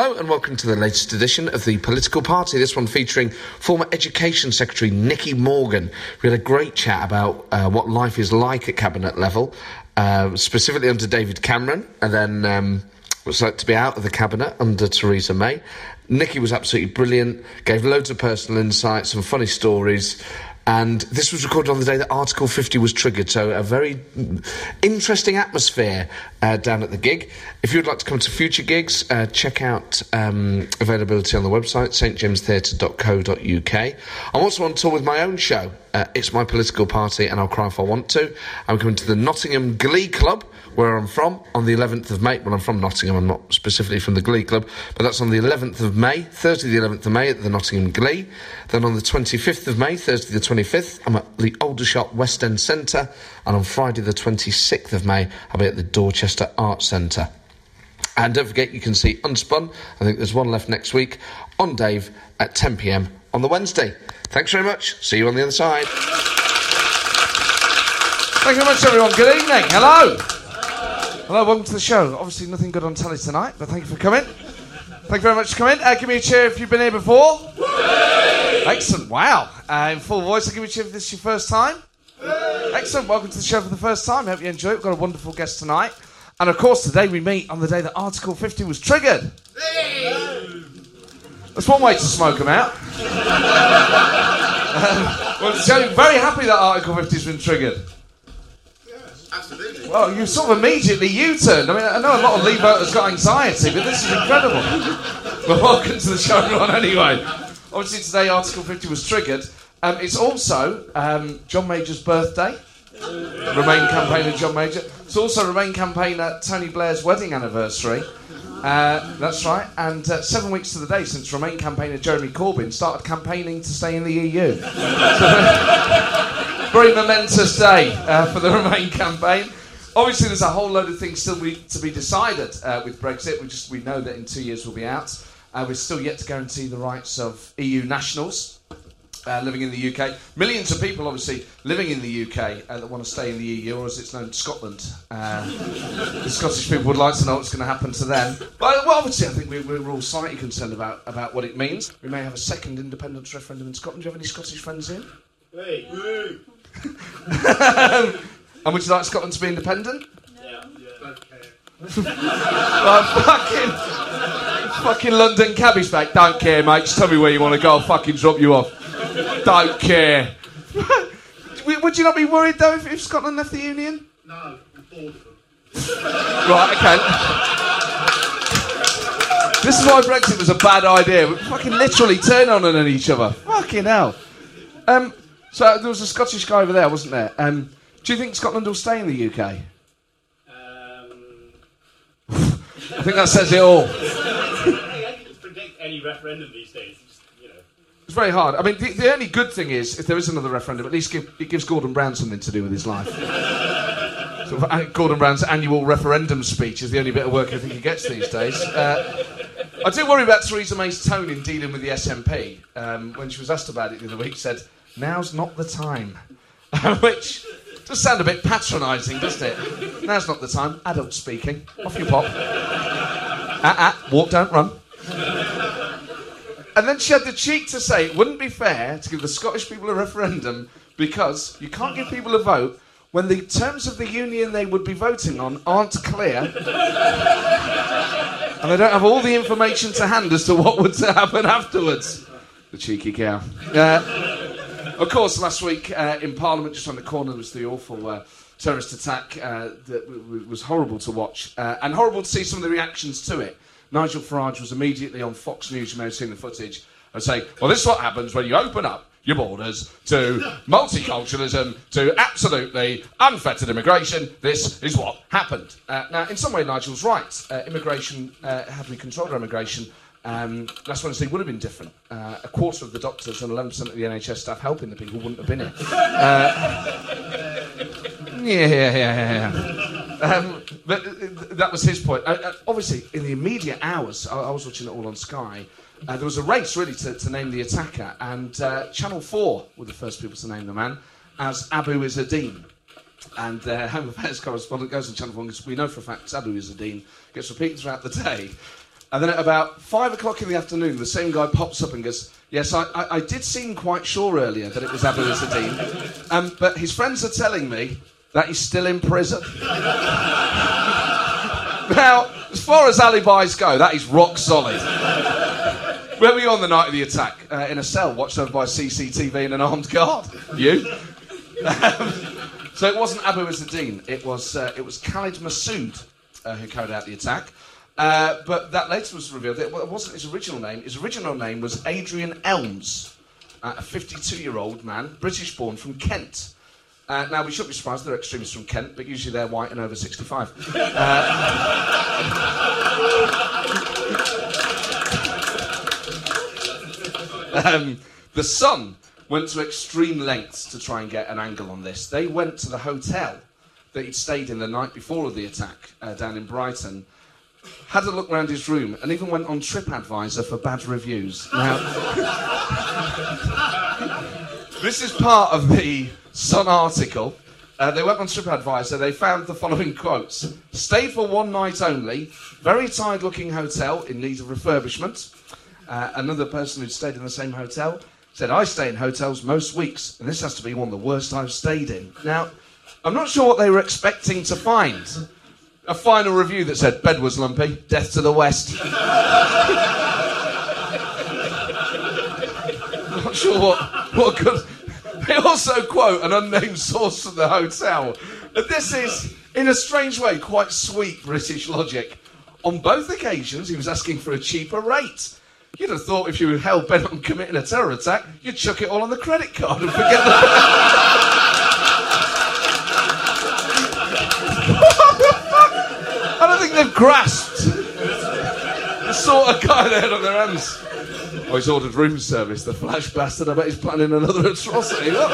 Hello and welcome to the latest edition of the Political Party. This one featuring former Education Secretary Nicky Morgan. We had a great chat about uh, what life is like at cabinet level, uh, specifically under David Cameron, and then um, was like to be out of the cabinet under Theresa May. Nicky was absolutely brilliant, gave loads of personal insights, some funny stories. And this was recorded on the day that Article 50 was triggered, so a very interesting atmosphere uh, down at the gig. If you'd like to come to future gigs, uh, check out um, availability on the website, stjamestheatre.co.uk. I'm also on tour with my own show, uh, It's My Political Party, and I'll cry if I want to. I'm coming to the Nottingham Glee Club, where I'm from, on the 11th of May. Well, I'm from Nottingham, I'm not specifically from the Glee Club, but that's on the 11th of May, Thursday the 11th of May at the Nottingham Glee. Then on the 25th of May, Thursday the 25th, I'm at the Aldershot West End Centre, and on Friday the 26th of May, I'll be at the Dorchester Arts Centre. And don't forget, you can see Unspun. I think there's one left next week on Dave at 10 pm on the Wednesday. Thanks very much. See you on the other side. Thank you very much, everyone. Good evening. Hello. Hello, welcome to the show. Obviously, nothing good on telly tonight, but thank you for coming. Thank you very much for coming. Uh, give me a cheer if you've been here before. Excellent. Wow. Uh, in full voice, I'll give me a cheer if this is your first time. Excellent. Welcome to the show for the first time. Hope you enjoy it. We've got a wonderful guest tonight. And of course, today we meet on the day that Article 50 was triggered. That's one way to smoke them out. um, well, so very happy that Article 50 has been triggered. Absolutely. Well, you sort of immediately U-turned. I mean, I know a lot of Leave voters got anxiety, but this is incredible. Well, welcome to the show, everyone. Anyway, obviously today Article 50 was triggered. Um, it's also um, John Major's birthday. Remain campaigner John Major. It's also Remain campaigner Tony Blair's wedding anniversary. Uh, that's right. And uh, seven weeks to the day since Remain campaigner Jeremy Corbyn started campaigning to stay in the EU. very momentous day uh, for the Remain campaign. Obviously, there's a whole load of things still to be decided uh, with Brexit. We just we know that in two years we'll be out. Uh, we're still yet to guarantee the rights of EU nationals uh, living in the UK. Millions of people, obviously, living in the UK uh, that want to stay in the EU, or as it's known, Scotland. Uh, the Scottish people would like to know what's going to happen to them. But well, obviously, I think we, we're all slightly concerned about, about what it means. We may have a second independence referendum in Scotland. Do you have any Scottish friends in? Hey. And would you like Scotland to be independent? Yeah. yeah. Okay. Like fucking, fucking London cabbage bag. Don't care, mate. Just tell me where you want to go. I'll fucking drop you off. Don't care. Would you not be worried though if, if Scotland left the Union? No, I'm bored of them. Right. Okay. This is why Brexit was a bad idea. We fucking literally turn on on each other. Fucking hell. Um, so there was a Scottish guy over there, wasn't there? Um, do you think Scotland will stay in the UK? Um, I think that says it all. I think I can predict any referendum these days. Just, you know. It's very hard. I mean, the, the only good thing is, if there is another referendum, at least give, it gives Gordon Brown something to do with his life. so, uh, Gordon Brown's annual referendum speech is the only bit of work I think he gets these days. Uh, I do worry about Theresa May's tone in dealing with the SNP. Um, when she was asked about it the other week, she said, "Now's not the time," which does sound a bit patronising, doesn't it? Now's not the time. Adult speaking. Off you pop. Ah, ah, walk, don't run. And then she had the cheek to say it wouldn't be fair to give the Scottish people a referendum because you can't give people a vote when the terms of the union they would be voting on aren't clear. and they don't have all the information to hand as to what would happen afterwards. The cheeky cow. Uh, of course, last week uh, in Parliament, just on the corner, was the awful uh, terrorist attack uh, that w- w- was horrible to watch uh, and horrible to see some of the reactions to it. Nigel Farage was immediately on Fox News, you may have seen the footage, and saying, Well, this is what happens when you open up your borders to multiculturalism to absolutely unfettered immigration. This is what happened. Uh, now, in some way, Nigel's right. Uh, immigration, uh, had we controlled our immigration, um, last Wednesday would have been different. Uh, a quarter of the doctors and 11% of the NHS staff helping the people wouldn't have been here. Uh, yeah, yeah, yeah, yeah. Um, but uh, that was his point. Uh, uh, obviously, in the immediate hours, I, was watching it all on Sky. Uh, there was a race really to, to name the attacker, and uh, Channel 4 were the first people to name the man as Abu Izzadeen. And uh, Home Affairs correspondent goes on Channel 4 and goes, We know for a fact Abu Izzadeen. Gets repeated throughout the day. And then at about five o'clock in the afternoon, the same guy pops up and goes, Yes, I, I, I did seem quite sure earlier that it was Abu Izzadeen, um, but his friends are telling me that he's still in prison. now, as far as alibis go, that is rock solid. Where were you on the night of the attack? Uh, in a cell, watched over by CCTV and an armed guard. You? Um, so it wasn't Abu Izzadeen. It was uh, it was Khalid Masood uh, who carried out the attack. Uh, but that later was revealed. It wasn't his original name. His original name was Adrian Elms, uh, a 52-year-old man, British-born from Kent. Uh, now, we shouldn't be surprised they're extremists from Kent, but usually they're white and over 65. Uh, um, the Sun went to extreme lengths to try and get an angle on this. They went to the hotel that he'd stayed in the night before of the attack uh, down in Brighton, had a look around his room, and even went on TripAdvisor for bad reviews. Now, this is part of the Sun article. Uh, they went on TripAdvisor. They found the following quotes: "Stay for one night only. Very tired-looking hotel in need of refurbishment." Uh, another person who'd stayed in the same hotel said, "I stay in hotels most weeks, and this has to be one of the worst I've stayed in." Now, I'm not sure what they were expecting to find. A final review that said bed was lumpy, death to the west. not sure what what could. They also quote an unnamed source from the hotel. And this is, in a strange way, quite sweet British logic. On both occasions, he was asking for a cheaper rate. You'd have thought if you were hell bent on committing a terror attack, you'd chuck it all on the credit card and forget the. I don't think they've grasped the sort of guy they had on their hands. Oh, he's ordered room service. The flash bastard. I bet he's planning another atrocity. What,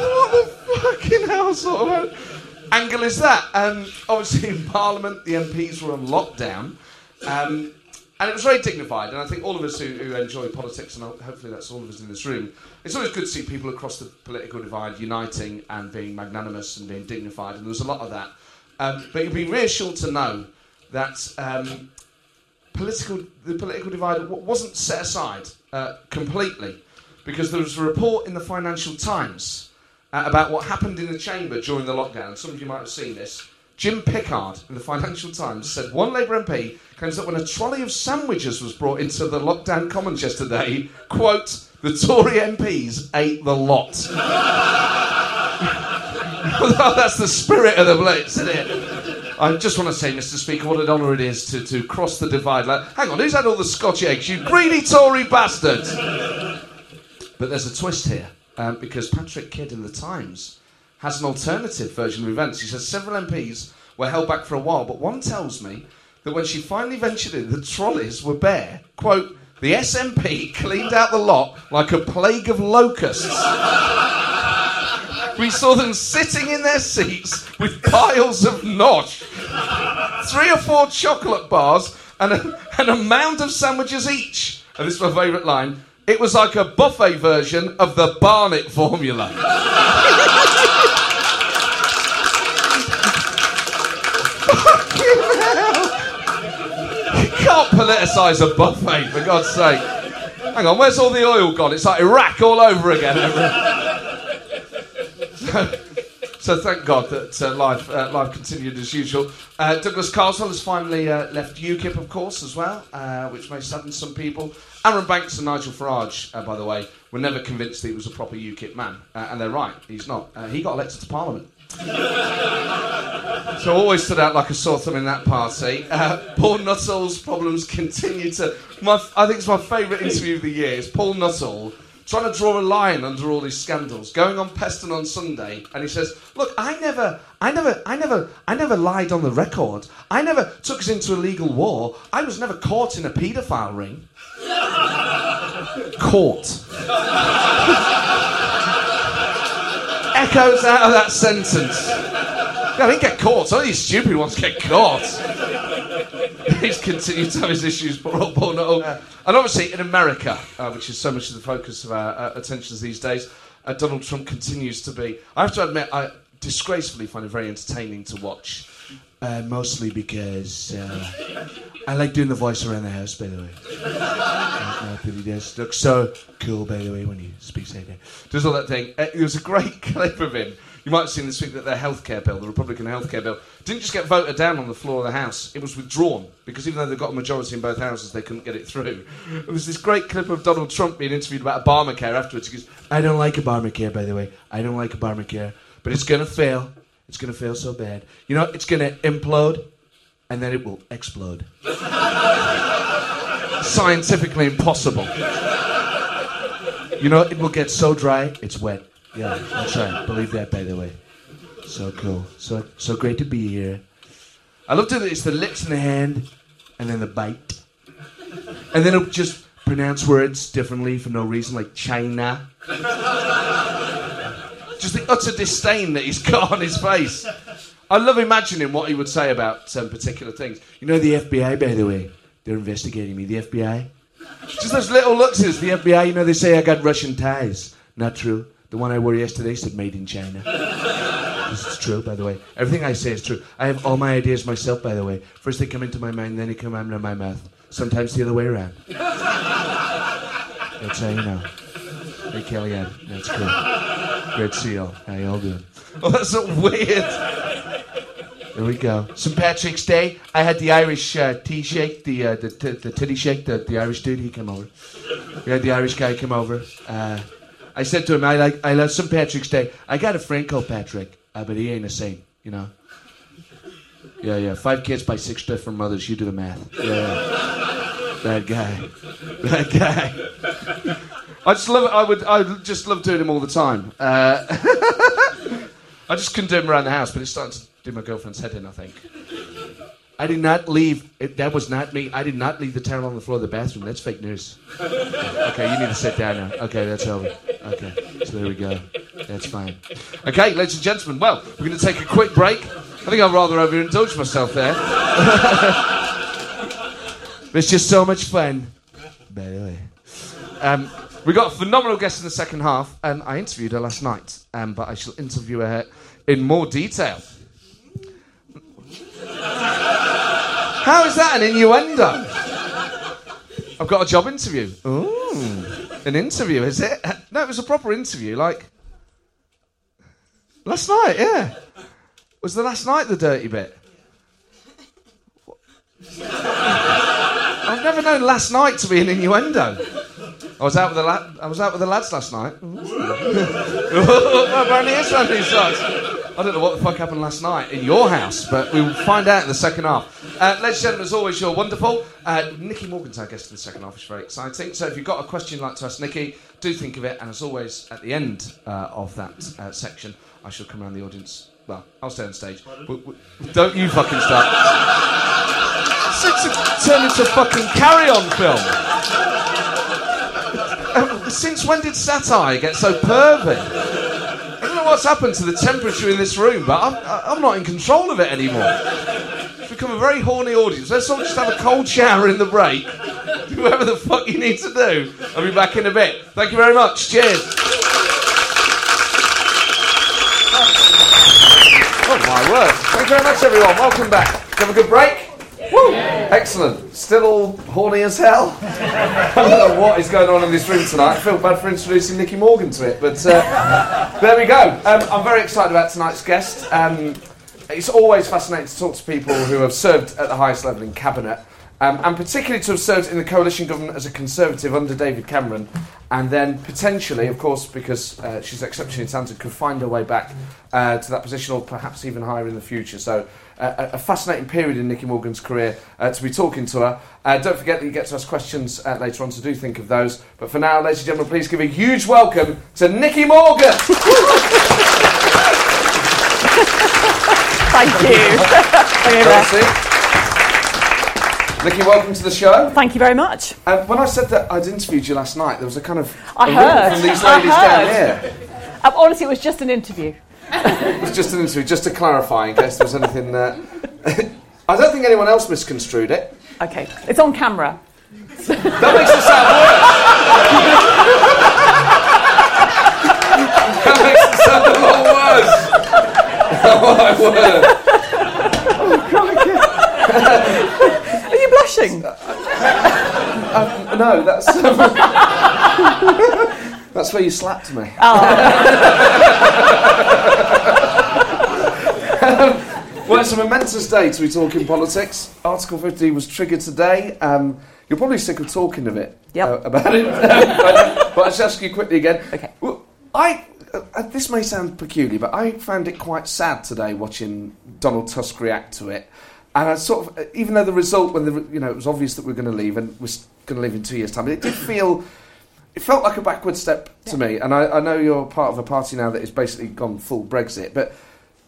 what the fucking hell sort of angle is that? And obviously in Parliament, the MPs were on lockdown. Um, and it was very dignified, and I think all of us who, who, enjoy politics, and hopefully that's all of us in this room, it's always good to see people across the political divide uniting and being magnanimous and being dignified, and there was a lot of that. Um, but you'll be reassured to know that um, political, the political divide wasn't set aside uh, completely because there was a report in the Financial Times uh, about what happened in the chamber during the lockdown. Some of you might have seen this. Jim Pickard in the Financial Times said one Labour MP claims that when a trolley of sandwiches was brought into the lockdown Commons yesterday, quote, the Tory MPs ate the lot. That's the spirit of the Blitz, isn't it? I just want to say, Mr. Speaker, what an honour it is to, to cross the divide. Like, hang on, who's had all the Scotch eggs? You greedy Tory bastards! but there's a twist here, um, because Patrick Kidd in the Times has an alternative version of events. He says several MPs were held back for a while, but one tells me that when she finally ventured in, the trolleys were bare. Quote, the SNP cleaned out the lot like a plague of locusts. We saw them sitting in their seats with piles of nosh, three or four chocolate bars, and a, and a mound of sandwiches each. And this is my favourite line. It was like a buffet version of the Barnett formula. you can't politicise a buffet, for God's sake. Hang on, where's all the oil gone? It's like Iraq all over again. So thank God that uh, life, uh, life continued as usual. Uh, Douglas Carswell has finally uh, left UKIP, of course, as well, uh, which may sadden some people. Arron Banks and Nigel Farage, uh, by the way, were never convinced he was a proper UKIP man, and they're right, he's not. he got elected to Parliament. so always stood out like a sore thumb in that party. Paul Nuttall's problems continue to. My, I think it's my favourite interview of the year. It's Paul Nuttall trying to draw a line under all these scandals, going on Peston on Sunday, and he says, "Look, I never, I never, I never, I never lied on the record. I never took us into a legal war. I was never caught in a paedophile ring." caught. Echoes out of that sentence. Yeah, I didn't get caught. Only these stupid ones get caught. He's continued to have his issues, but all born And obviously, in America, uh, which is so much of the focus of our uh, attentions these days, uh, Donald Trump continues to be. I have to admit, I disgracefully find it very entertaining to watch. Uh, mostly because uh, I like doing the voice around the house, by the way. uh, Billy does. Looks so cool, by the way, when he speaks like that. Does all that thing. Uh, there was a great clip of him. You might have seen this week that their healthcare bill, the Republican healthcare bill, didn't just get voted down on the floor of the House, it was withdrawn. Because even though they've got a majority in both houses, they couldn't get it through. There was this great clip of Donald Trump being interviewed about Obamacare afterwards. He goes, I don't like Obamacare, by the way. I don't like Obamacare. But it's going to fail. It's going to fail so bad. You know, it's going to implode and then it will explode. Scientifically impossible. You know, it will get so dry, it's wet. Yeah, that's right. Believe that, by the way. So cool. So so great to be here. I love that it's the lips and the hand, and then the bite, and then it'll just pronounce words differently for no reason, like China just the utter disdain that he's got on his face. I love imagining what he would say about some particular things. You know, the FBI, by the way, they're investigating me. The FBI. Just those little looks at The FBI, you know, they say I got Russian ties. Not true. The one I wore yesterday said made in China. this is true, by the way. Everything I say is true. I have all my ideas myself, by the way. First they come into my mind, then they come out of my mouth. Sometimes the other way around. That's how you know. Hey, Kellyanne. That's cool. Great to see y'all. How y'all doing? Oh, that's so weird. There we go. St. Patrick's Day. I had the Irish uh, tea shake, the uh, the, t- the titty shake. The, the Irish dude, he came over. We had the Irish guy come over. Uh, I said to him, I like I love St. Patrick's Day. I got a called Patrick, uh, but he ain't a saint, you know. Yeah, yeah. Five kids by six different mothers. You do the math. Yeah. That guy. That guy. I just love. I would. I just love doing him all the time. Uh, I just couldn't do him around the house, but it's starting to do my girlfriend's head in. I think. I did not leave. It, that was not me. I did not leave the towel on the floor of the bathroom. That's fake news. Okay, you need to sit down now. Okay, that's over. Okay, so there we go. That's fine. Okay, ladies and gentlemen. Well, we're going to take a quick break. I think I've rather overindulged myself there. it's just so much fun. Um, we got a phenomenal guest in the second half, and I interviewed her last night, um, but I shall interview her in more detail. How is that an innuendo? I've got a job interview. Ooh, an interview, is it? No, it was a proper interview, like last night. Yeah, was the last night the dirty bit? I've never known last night to be an innuendo. I was out with the la- I was out with the lads last night. Apparently, it's Sunday socks. I don't know what the fuck happened last night in your house, but we'll find out in the second half. Uh, ladies and gentlemen, as always, you're wonderful. Uh, Nicky Morgan's our guest in the second half, which is very exciting. So if you've got a question you'd like to ask Nicky, do think of it. And as always, at the end uh, of that uh, section, I shall come around the audience. Well, I'll stay on stage. We, we, don't you fucking start. It's turned into a fucking carry-on film. Since when did satire get so pervy? I don't know what's happened to the temperature in this room, but I'm, I'm not in control of it anymore. It's become a very horny audience. Let's all just have a cold shower in the break. Do whatever the fuck you need to do. I'll be back in a bit. Thank you very much. Cheers. Oh my word. Thank you very much, everyone. Welcome back. Have a good break? Woo! Excellent. Still all horny as hell. I don't know what is going on in this room tonight. I feel bad for introducing Nicky Morgan to it, but uh, there we go. Um, I'm very excited about tonight's guest. Um, it's always fascinating to talk to people who have served at the highest level in cabinet. Um, and particularly to have served in the coalition government as a Conservative under David Cameron, and then potentially, of course, because uh, she's exceptionally talented, could find her way back uh, to that position or perhaps even higher in the future. So a, a fascinating period in Nicky Morgan's career uh, to be talking to her. Uh, don't forget that you get to ask questions uh, later on, so do think of those. But for now, ladies and gentlemen, please give a huge welcome to Nicky Morgan. Thank you. Thank you. Nicky, welcome to the show. Thank you very much. And when I said that I'd interviewed you last night, there was a kind of I a heard. from these I ladies down here. Um, honestly, it was just an interview. It was just an interview, just to clarify in case there was anything. Uh, I don't think anyone else misconstrued it. Okay, it's on camera. That makes it sound worse. that makes it sound a lot worse. Oh my word! Are you blushing? Um, no, that's um, that's where you slapped me. Oh. Well, it's a momentous day to be talking politics. Article 50 was triggered today. Um, you're probably sick of talking of it. Yep. uh, about it. but, I'll just ask you quickly again. Okay. Well, I, uh, this may sound peculiar, but I found it quite sad today watching Donald Tusk react to it. And I sort of, even though the result, when the, you know, it was obvious that we we're going to leave and we're going to leave in two years' time, it did feel, it felt like a backward step to me. And I, I know you're part of a party now that has basically gone full Brexit, but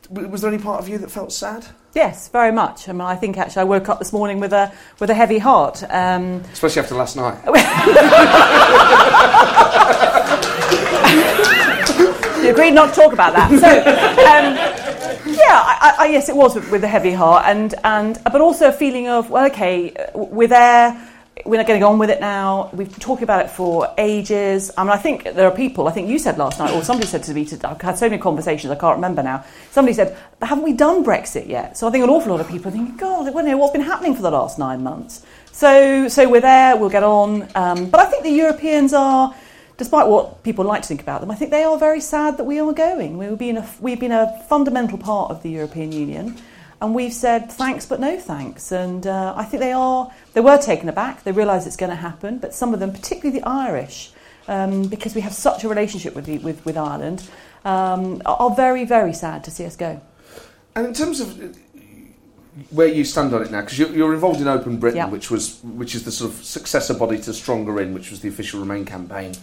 was there any part of you that felt sad? Yes, very much. I mean, I think actually I woke up this morning with a with a heavy heart. Um, Especially after last night. you agreed not to talk about that. So, um, yeah, I, I, yes, it was with, with a heavy heart, and and but also a feeling of well, okay, we're there. We're not getting on with it now. We've been talking about it for ages. I mean, I think there are people. I think you said last night, or somebody said to me. To, I've had so many conversations. I can't remember now. Somebody said, "Haven't we done Brexit yet?" So I think an awful lot of people are thinking, "God, what's been happening for the last nine months?" So, so we're there. We'll get on. Um, but I think the Europeans are despite what people like to think about them, I think they are very sad that we are going. We've been a, we've been a fundamental part of the European Union, and we've said thanks but no thanks. And uh, I think they are they were taken aback. They realise it's going to happen, but some of them, particularly the Irish, um, because we have such a relationship with the, with, with Ireland, um, are very very sad to see us go. And in terms of uh, where you stand on it now, because you're, you're involved in Open Britain, Yeah. which was which is the sort of successor body to Stronger In, which was the official Remain campaign.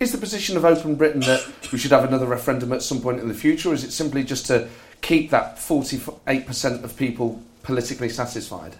Is the position of Open Britain that we should have another referendum at some point in the future, or is it simply just to keep that 48% of people politically satisfied?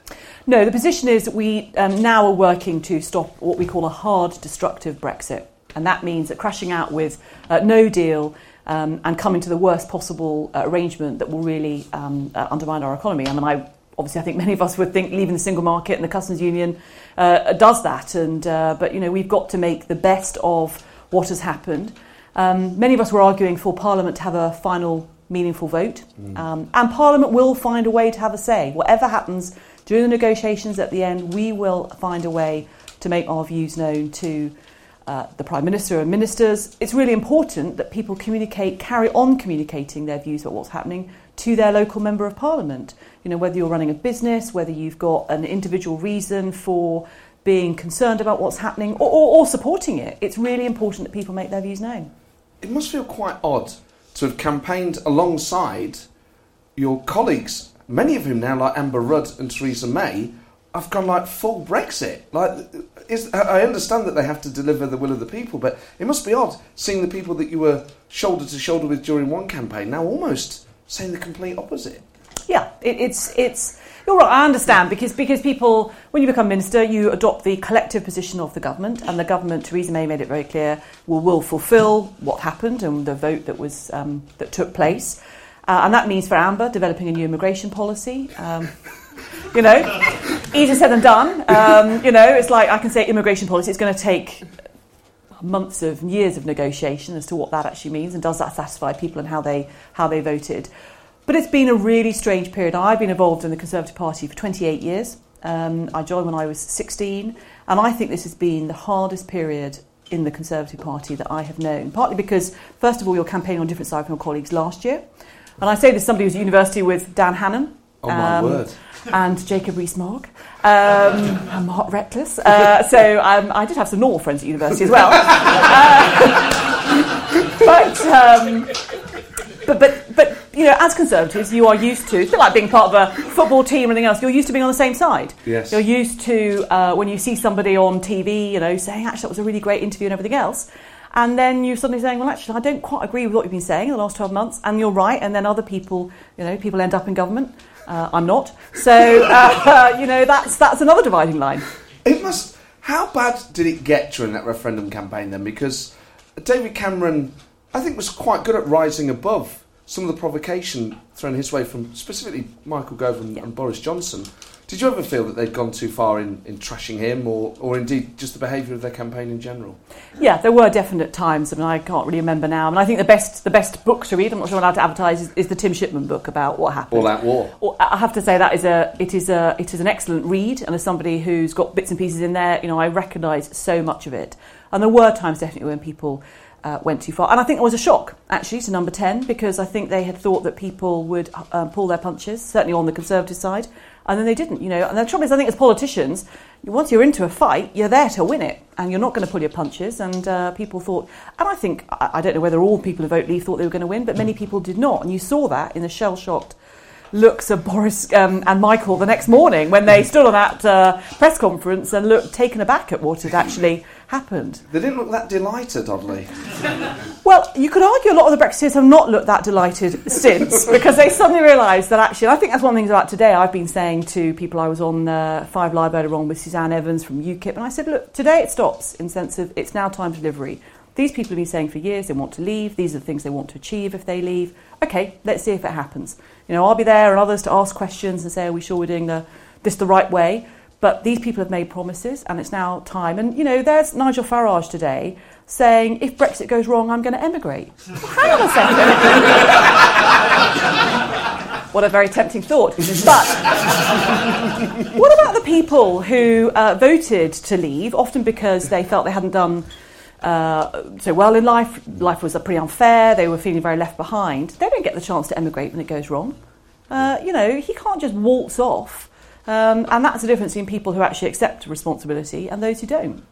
No, the position is that we um, now are working to stop what we call a hard destructive Brexit. And that means that crashing out with uh, no deal um, and coming to the worst possible uh, arrangement that will really um, uh, undermine our economy. I mean, I, obviously, I think many of us would think leaving the single market and the customs union uh, does that. And, uh, but, you know, we've got to make the best of what has happened. Um, many of us were arguing for Parliament to have a final meaningful vote. Um, and Parliament will find a way to have a say. Whatever happens during the negotiations at the end, we will find a way to make our views known to uh, the Prime Minister and ministers. It's really important that people communicate, carry on communicating their views about what's happening to their local Member of Parliament. You know, whether you're running a business, whether you've got an individual reason for being concerned about what's happening or, or, or supporting it, it's really important that people make their views known. It must feel quite odd to have campaigned alongside your colleagues, many of whom now, like Amber Rudd and Theresa May, have gone like full Brexit. Like, is, I understand that they have to deliver the will of the people, but it must be odd seeing the people that you were shoulder to shoulder with during one campaign now almost saying the complete opposite. Yeah, it, it's it's. You're right. I understand because because people, when you become minister, you adopt the collective position of the government, and the government, Theresa May made it very clear, will will fulfil what happened and the vote that was um, that took place, uh, and that means for Amber developing a new immigration policy. Um, you know, easier said than done. Um, you know, it's like I can say immigration policy. It's going to take months of years of negotiation as to what that actually means and does that satisfy people and how they how they voted. But it's been a really strange period. I've been involved in the Conservative Party for 28 years. Um, I joined when I was 16, and I think this has been the hardest period in the Conservative Party that I have known. Partly because, first of all, you're campaigning on different sides from your colleagues last year, and I say this somebody who was at university with Dan Hannan. Oh my um, word! and Jacob Rees-Mogg um, and Mark Reckless. Uh, so um, I did have some normal friends at university as well. Uh, but, um, but but but you know, as Conservatives, you are used to, it's a bit like being part of a football team or anything else, you're used to being on the same side. Yes. You're used to, uh, when you see somebody on TV, you know, saying, actually, that was a really great interview and everything else. And then you're suddenly saying, well, actually, I don't quite agree with what you've been saying in the last 12 months, and you're right. And then other people, you know, people end up in government. Uh, I'm not. So, uh, you know, that's, that's another dividing line. It must. How bad did it get during that referendum campaign then? Because David Cameron, I think, was quite good at rising above some of the provocation thrown his way from specifically Michael Gove and, and Boris Johnson. Did you ever feel that they'd gone too far in, in trashing him, or, or indeed just the behaviour of their campaign in general? Yeah, there were definite times. I mean, I can't really remember now. I mean, I think the best the best book to read. I'm not sure I'm allowed to advertise. Is, is the Tim Shipman book about what happened. All out war. I have to say that is a it is a it is an excellent read, and as somebody who's got bits and pieces in there, you know, I recognise so much of it. And there were times definitely when people uh, went too far, and I think it was a shock actually to Number Ten because I think they had thought that people would um, pull their punches, certainly on the Conservative side, and then they didn't. You know, and the trouble is, I think as politicians, once you're into a fight, you're there to win it, and you're not going to pull your punches. And uh, people thought, and I think I, I don't know whether all people who vote Leave thought they were going to win, but many people did not, and you saw that in the shell shocked looks of Boris um, and Michael the next morning when they stood on that uh, press conference and looked taken aback at what had actually happened. They didn't look that delighted, oddly. Well, you could argue a lot of the Brexiteers have not looked that delighted since because they suddenly realised that actually, I think that's one of the things about today. I've been saying to people, I was on uh, Five Live earlier on with Suzanne Evans from UKIP, and I said, look, today it stops in sense of it's now time for delivery. These people have been saying for years they want to leave. These are the things they want to achieve if they leave. Okay, let's see if it happens. You know, I'll be there and others to ask questions and say, are we sure we're doing the, this the right way? But these people have made promises and it's now time. And, you know, there's Nigel Farage today saying, if Brexit goes wrong, I'm going to emigrate. Hang on a second. what a very tempting thought. But what about the people who uh, voted to leave, often because they felt they hadn't done uh, so well in life, life was pretty unfair, they were feeling very left behind. They don't get the chance to emigrate when it goes wrong. Uh, you know, he can't just waltz off. Um, and that's the difference in people who actually accept responsibility and those who don't.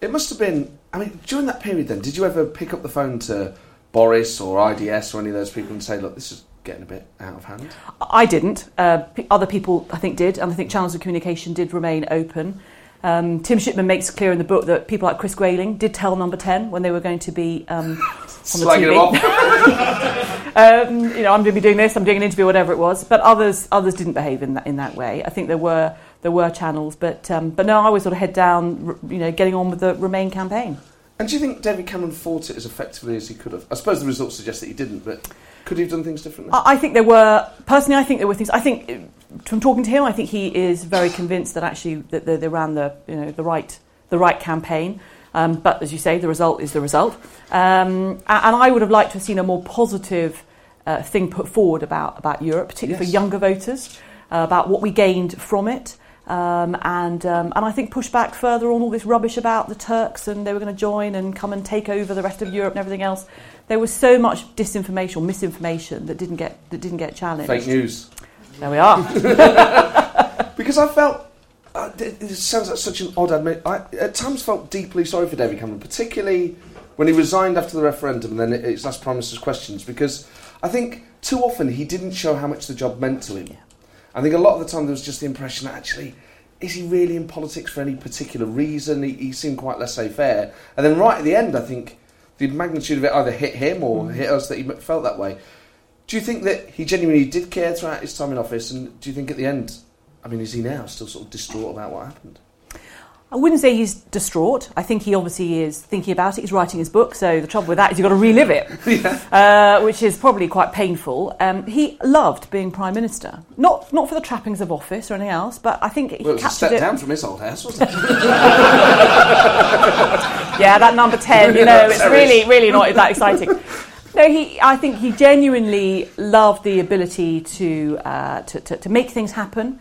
It must have been. I mean, during that period, then, did you ever pick up the phone to Boris or IDS or any of those people and say, "Look, this is getting a bit out of hand"? I didn't. Uh, other people, I think, did, and I think channels of communication did remain open. Um, Tim Shipman makes clear in the book that people like Chris Grayling did tell Number Ten when they were going to be um, on the TV. um, you know, I'm going to be doing this. I'm doing an interview, whatever it was. But others, others didn't behave in that in that way. I think there were there were channels, but um, but no, I was sort of head down, you know, getting on with the Remain campaign. And do you think David Cameron fought it as effectively as he could have? I suppose the results suggest that he didn't, but could he have done things differently? I, I think there were personally. I think there were things. I think uh, from talking to him, I think he is very convinced that actually that they, they ran the you know the right the right campaign. Um, but as you say, the result is the result. Um, and I would have liked to have seen a more positive uh, thing put forward about about Europe, particularly Yes. for younger voters, uh, about what we gained from it. Um, and um, and I think push back further on all this rubbish about the Turks and they were going to join and come and take over the rest of Europe and everything else. There was so much disinformation or misinformation that didn't get that didn't get challenged. Fake news. There we are. Because I felt. Uh, it it sounds like such an odd admit. I at times felt deeply sorry for David Cameron, particularly when he resigned after the referendum and then it- it's last Prime Minister's questions, because I think too often he didn't show how much the job meant to him. I think a lot of the time there was just the impression that actually, is he really in politics for any particular reason? He, he seemed quite laissez-faire. And then right at the end, I think the magnitude of it either hit him or hit us that he felt that way. Do you think that he genuinely did care throughout his time in office? And do you think at the end, I mean, is he now still sort of distraught about what happened? I wouldn't say he's distraught. I think he obviously is thinking about it. He's writing his book, so the trouble with that is you've got to relive it, uh, which is probably quite painful. Um, he loved being prime minister, not not for the trappings of office or anything else, but I think he Well, it was a step it. down from his old house, wasn't it? Yeah, that number 10, you know, it's really, really not that exciting. No, he, I think he genuinely loved the ability to, uh, to, to, to make things happen.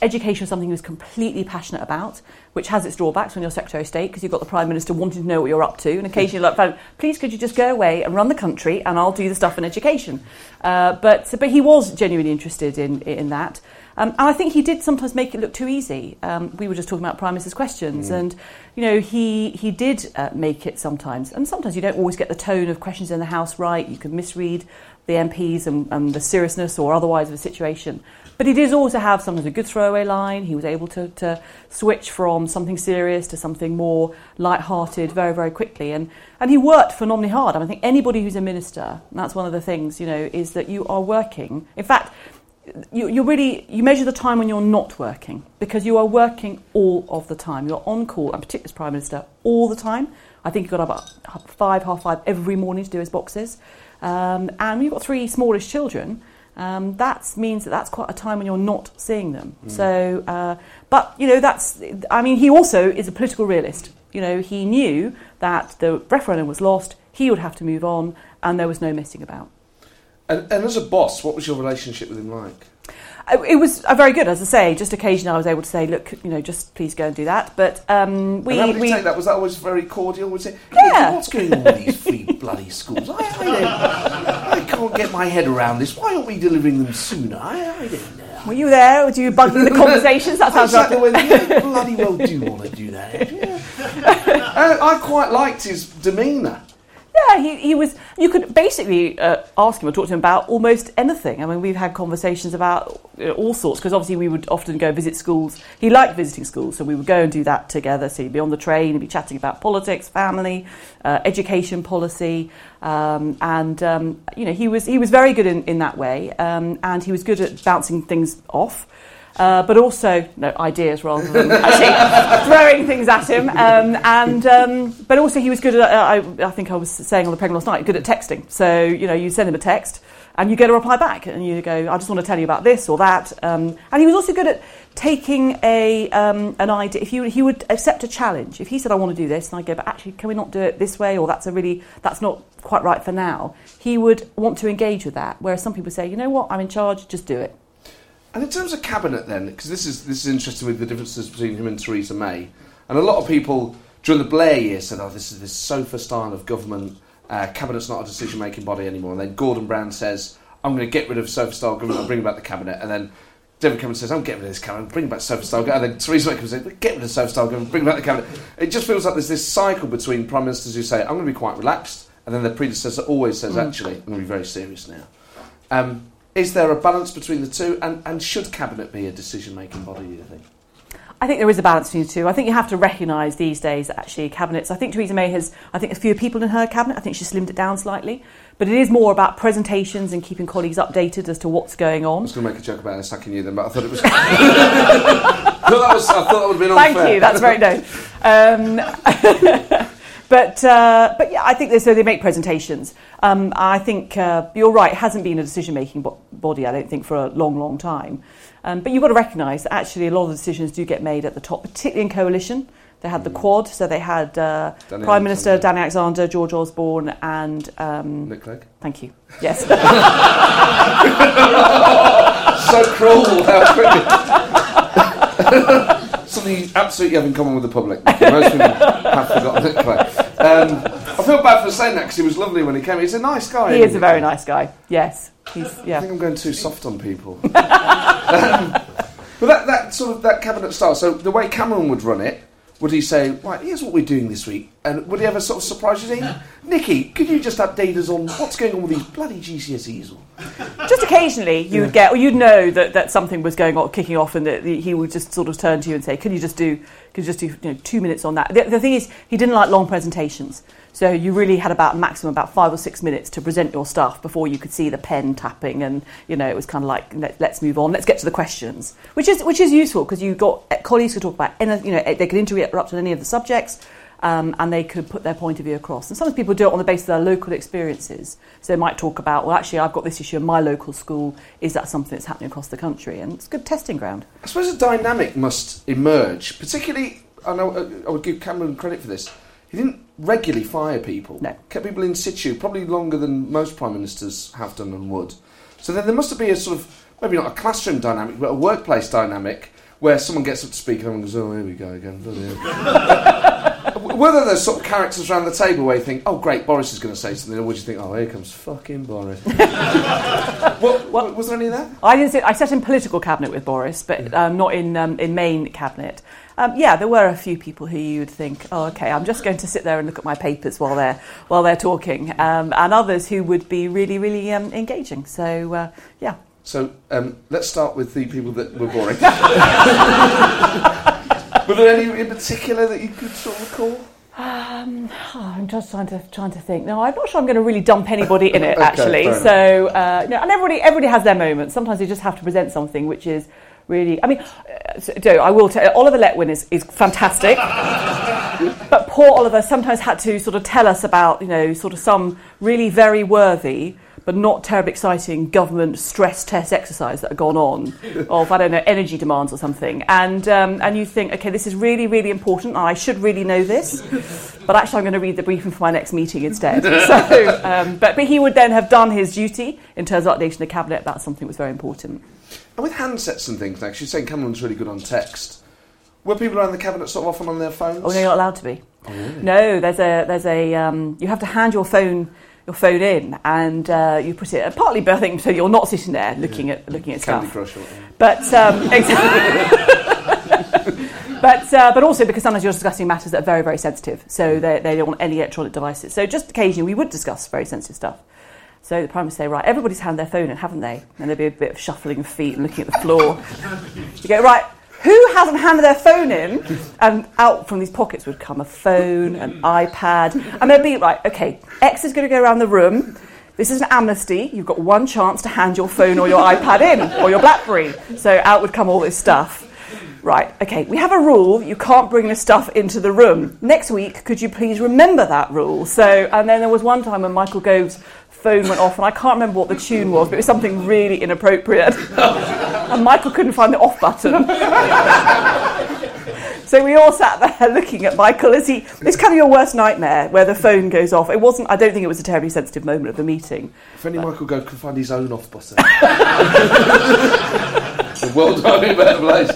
Education was something he was completely passionate about, which has its drawbacks when you're Secretary of State because you've got the Prime Minister wanting to know what you're up to, and occasionally like, "Fine, please could you just go away and run the country, and I'll do the stuff in education. Uh, but but he was genuinely interested in in that. Um, and I think he did sometimes make it look too easy. Um, we were just talking about Prime Minister's questions, and you know he he did uh, make it sometimes, and sometimes you don't always get the tone of questions in the House right. You can misread the MPs and, and the seriousness or otherwise of a situation. But he did also have sometimes a good throwaway line. He was able to, to switch from something serious to something more light-hearted very, very quickly. And, and he worked phenomenally hard. I, mean, I think anybody who's a minister, that's one of the things, you know, is that you are working. In fact, you, you really you measure the time when you're not working because you are working all of the time. You're on call, and particularly as Prime Minister, all the time. I think he got at five, half five every morning to do his boxes. Um, and you've got three smallish children, um, that means that that's quite a time when you're not seeing them. Mm. So, uh, but you know, that's. I mean, he also is a political realist. You know, he knew that the referendum was lost. He would have to move on, and there was no messing about. And, and as a boss, what was your relationship with him like? Uh, It was uh, very good, as I say. Just occasionally, I was able to say, "Look, you know, just please go and do that." But um, we, and how did he we take that? Was that always very cordial? Was it? Yeah. What's going on with these free bloody schools? I, I, I can't get my head around this. Why aren't we delivering them sooner? I, I don't know. were you there? Were you bugging the conversations? That sounds Exactly. right. Yeah, bloody well do want to do that. Yeah. Uh, I quite liked his demeanour. Yeah, he, he was. You could basically uh, ask him or talk to him about almost anything. I mean, we've had conversations about uh, all sorts because obviously we would often go visit schools. He liked visiting schools, so we would go and do that together. So he'd be on the train, he'd be chatting about politics, family, uh, education policy, um, and um, you know he was he was very good in, in that way, um, and he was good at bouncing things off. Uh, but also no ideas rather than actually throwing things at him. Um, and um, but also he was good at. Uh, I, I think I was saying on the program last night, good at texting. So you know, you send him a text and you get a reply back, and you go, "I just want to tell you about this or that." Um, and he was also good at taking a um, an idea. If you he would accept a challenge. If he said, "I want to do this," and I go, "But actually, can we not do it this way?" or "That's a really that's not quite right for now." He would want to engage with that. Whereas some people say, "You know what? I'm in charge. Just do it." And in terms of cabinet, then, because this is this is interesting with the differences between him and Theresa May, and a lot of people during the Blair years said, "Oh, this is this sofa style of government. Uh, cabinet's not a decision-making body anymore." And then Gordon Brown says, "I'm going to get rid of sofa style government and bring back the cabinet." And then David Cameron says, "I'm getting rid of this cabinet, bring back sofa style." government." And then Theresa May comes in, "Get rid of sofa style government, bring back the cabinet." It just feels like there's this cycle between prime ministers who say, "I'm going to be quite relaxed," and then their predecessor always says, "Actually, I'm going to be very serious now." Um, is there a balance between the two, and, and should cabinet be a decision-making body? Do you think? I think there is a balance between the two. I think you have to recognise these days that actually cabinets. I think Theresa May has. I think a few people in her cabinet. I think she slimmed it down slightly, but it is more about presentations and keeping colleagues updated as to what's going on. I was going to make a joke about her sacking you then, but I thought it was. I thought that was. I thought that would have been unfair. Thank you. That's very nice. Um, but uh, but yeah, I think they, so. They make presentations. Um, I think uh, you're right. It hasn't been a decision-making bo- body. I don't think for a long, long time. Um, but you've got to recognise that actually a lot of the decisions do get made at the top, particularly in coalition. They had the Quad, so they had uh, Danny Prime Minister Danny Alexander, George Osborne, and um, Nick Clegg. thank you. Yes, So cruel. How quickly. Something you absolutely have in common with the public. Most people have forgotten Nick Clegg. Um, I feel bad for saying that because he was lovely when he came. He's a nice guy. he isn't a very nice guy. Yes, he's I think I'm going too soft on people. um, but that, that sort of that cabinet style. So the way Cameron would run it, would he say, "Right, here's what we're doing this week," and would he ever sort of surprise you? Saying, "Nicky, could you just update us on what's going on with these bloody GCSEs?" Just occasionally, you would get, or you'd know that, that something was going on, kicking off, and that he would just sort of turn to you and say, "Can you just do, can you just do, you know, two minutes on that?" The, the thing is, he didn't like long presentations, so you really had about maximum about five or six minutes to present your stuff before you could see the pen tapping, and you know, it was kind of like, Let, "Let's move on, let's get to the questions," which is which is useful because you got colleagues could talk about, any, you know, they could interrupt on any of the subjects. Um, and they could put their point of view across. And sometimes people do it on the basis of their local experiences. So they might talk about, well, actually, I've got this issue in my local school. Is that something that's happening across the country? And it's a good testing ground. I suppose a dynamic must emerge, particularly. I know I would give Cameron credit for this. He didn't regularly fire people. No. Kept people in situ, probably longer than most prime ministers have done and would. So then there must be a sort of maybe not a classroom dynamic, but a workplace dynamic where someone gets up to speak and everyone goes, "Oh, here we go again." bloody hell." were there those sort of characters around the table where you think, oh, great, Boris is going to say something, or would you think, oh, here comes fucking Boris? what, what, was there any of that? I didn't sit, I sat in political cabinet with Boris, but um, not in um, in main cabinet. Um, yeah, there were a few people who you would think, oh, okay, I'm just going to sit there and look at my papers while they're while they're talking, um, and others who would be really, really um, engaging. So, uh, yeah. So um, let's start with the people that were boring. were there any in particular that you could sort of recall? Um, oh, I'm just trying to trying to think. No, I'm not sure I'm going to really dump anybody in it Okay, actually. So, uh, no, and everybody everybody has their moments. Sometimes you just have to present something which is really. I mean, uh, so, I will tell. Oliver Letwin is is fantastic, but poor Oliver sometimes had to sort of tell us about you know sort of some really very worthy. But not terribly exciting government stress test exercise that had gone on of I don't know energy demands or something, and um, and you think okay this is really really important I should really know this, but actually I'm going to read the briefing for my next meeting instead. So, um, but but he would then have done his duty in terms of updating the cabinet about something that was very important. And with handsets and things, like you're saying Cameron's really good on text. Were people around the cabinet sort of often on their phones? Oh, no, you're not allowed to be. No, there's a there's a um, you have to hand your phone your phone in and uh, you put it partly I think so you're not sitting there looking at looking at Candy stuff. Crush. Or. But um, exactly. but uh, but also because sometimes you're discussing matters that are very very sensitive, so they, they don't want any electronic devices. So just occasionally we would discuss very sensitive stuff. So the Prime Minister say, right, everybody's had their phone in, haven't they? And there'd be a bit of shuffling of feet and looking at the floor. you go, right, who hasn't handed their phone in? And out from these pockets would come a phone, an iPad, and they'd be like, okay, X is going to go around the room. This is an amnesty. You've got one chance to hand your phone or your iPad in, or your BlackBerry. So out would come all this stuff. Right, okay, we have a rule. You can't bring this stuff into the room. Next week, could you please remember that rule? So, and then there was one time when Michael Gove's phone went off, and I can't remember what the tune was, but it was something really inappropriate. and Michael couldn't find the off button. so we all sat there looking at Michael as he. It's kind of your worst nightmare where the phone goes off. It wasn't. I don't think it was a terribly sensitive moment of the meeting. If only Michael Gove could find his own off button. the world would be a better place.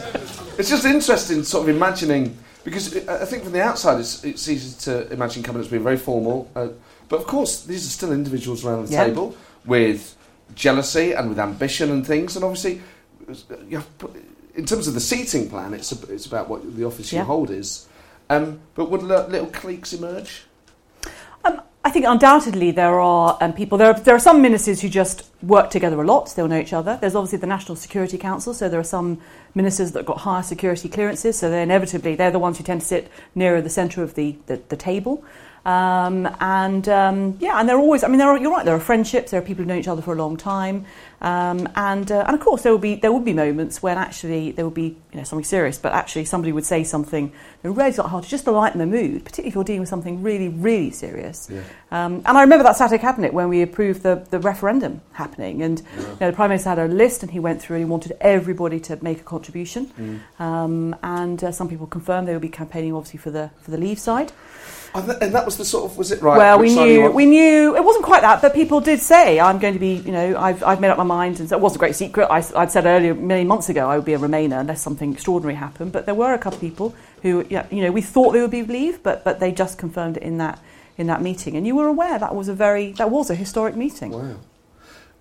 It's just interesting, sort of imagining, because I think from the outside it's, it's easy to imagine cabinets being very formal, uh, but of course these are still individuals around the Yeah. table with jealousy and with ambition and things, and obviously, put- in terms of the seating plan, it's a, it's about what the office you hold is. Um, but would little cliques emerge? Um, I think undoubtedly there are um, people. There are, there are some ministers who just work together a lot. They all know each other. There's obviously the National Security Council, so there are some ministers that have got higher security clearances. So they inevitably they're the ones who tend to sit nearer the centre of the the, the table. Um, and um, yeah, and they're always. I mean, are, you're right. There are friendships. There are people who know each other for a long time. Um, and uh, and of course there will be there would be moments when actually there would be you know something serious, but actually somebody would say something that really got hard just to lighten the mood, particularly if you're dealing with something really really serious. Yeah. Um, and I remember that Saturday cabinet when we approved the, the referendum happening, and you know, the prime minister had a list, and he went through and he wanted everybody to make a contribution. Um, and uh, some people confirmed they would be campaigning obviously for the for the Leave side. And that, and that was the sort of was it right? Well, we knew we knew it wasn't quite that, but people did say I'm going to be. You know, I've I've made up my mind, and so it wasn't a great secret. I, would said earlier, many months ago, I would be a Remainer unless something extraordinary happened. But there were a couple of people who, you know, we thought they would be Leave, but but they just confirmed it in that in that meeting, and you were aware that was a very that was a historic meeting. Wow.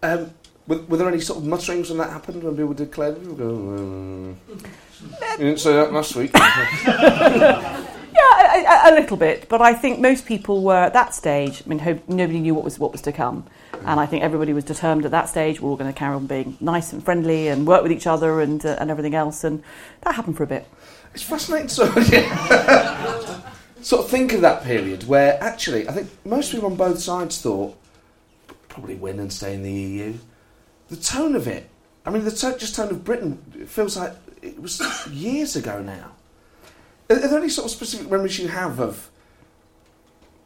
Um, were, were there any sort of mutterings when that happened when people declared? Go, um, you didn't say that last week. Yeah, a, a, little bit, but I think most people were at that stage. I mean, ho- nobody knew what was what was to come, and I think everybody was determined at that stage. We're all going to carry on being nice and friendly and work with each other and uh, and everything else, and that happened for a bit. It's fascinating sort of, sort of think of that period where actually I think most people on both sides thought probably win and stay in the EU. The tone of it, I mean, the to- just tone of Britain, feels like it was years ago now. Are, there any sort of specific memories you have of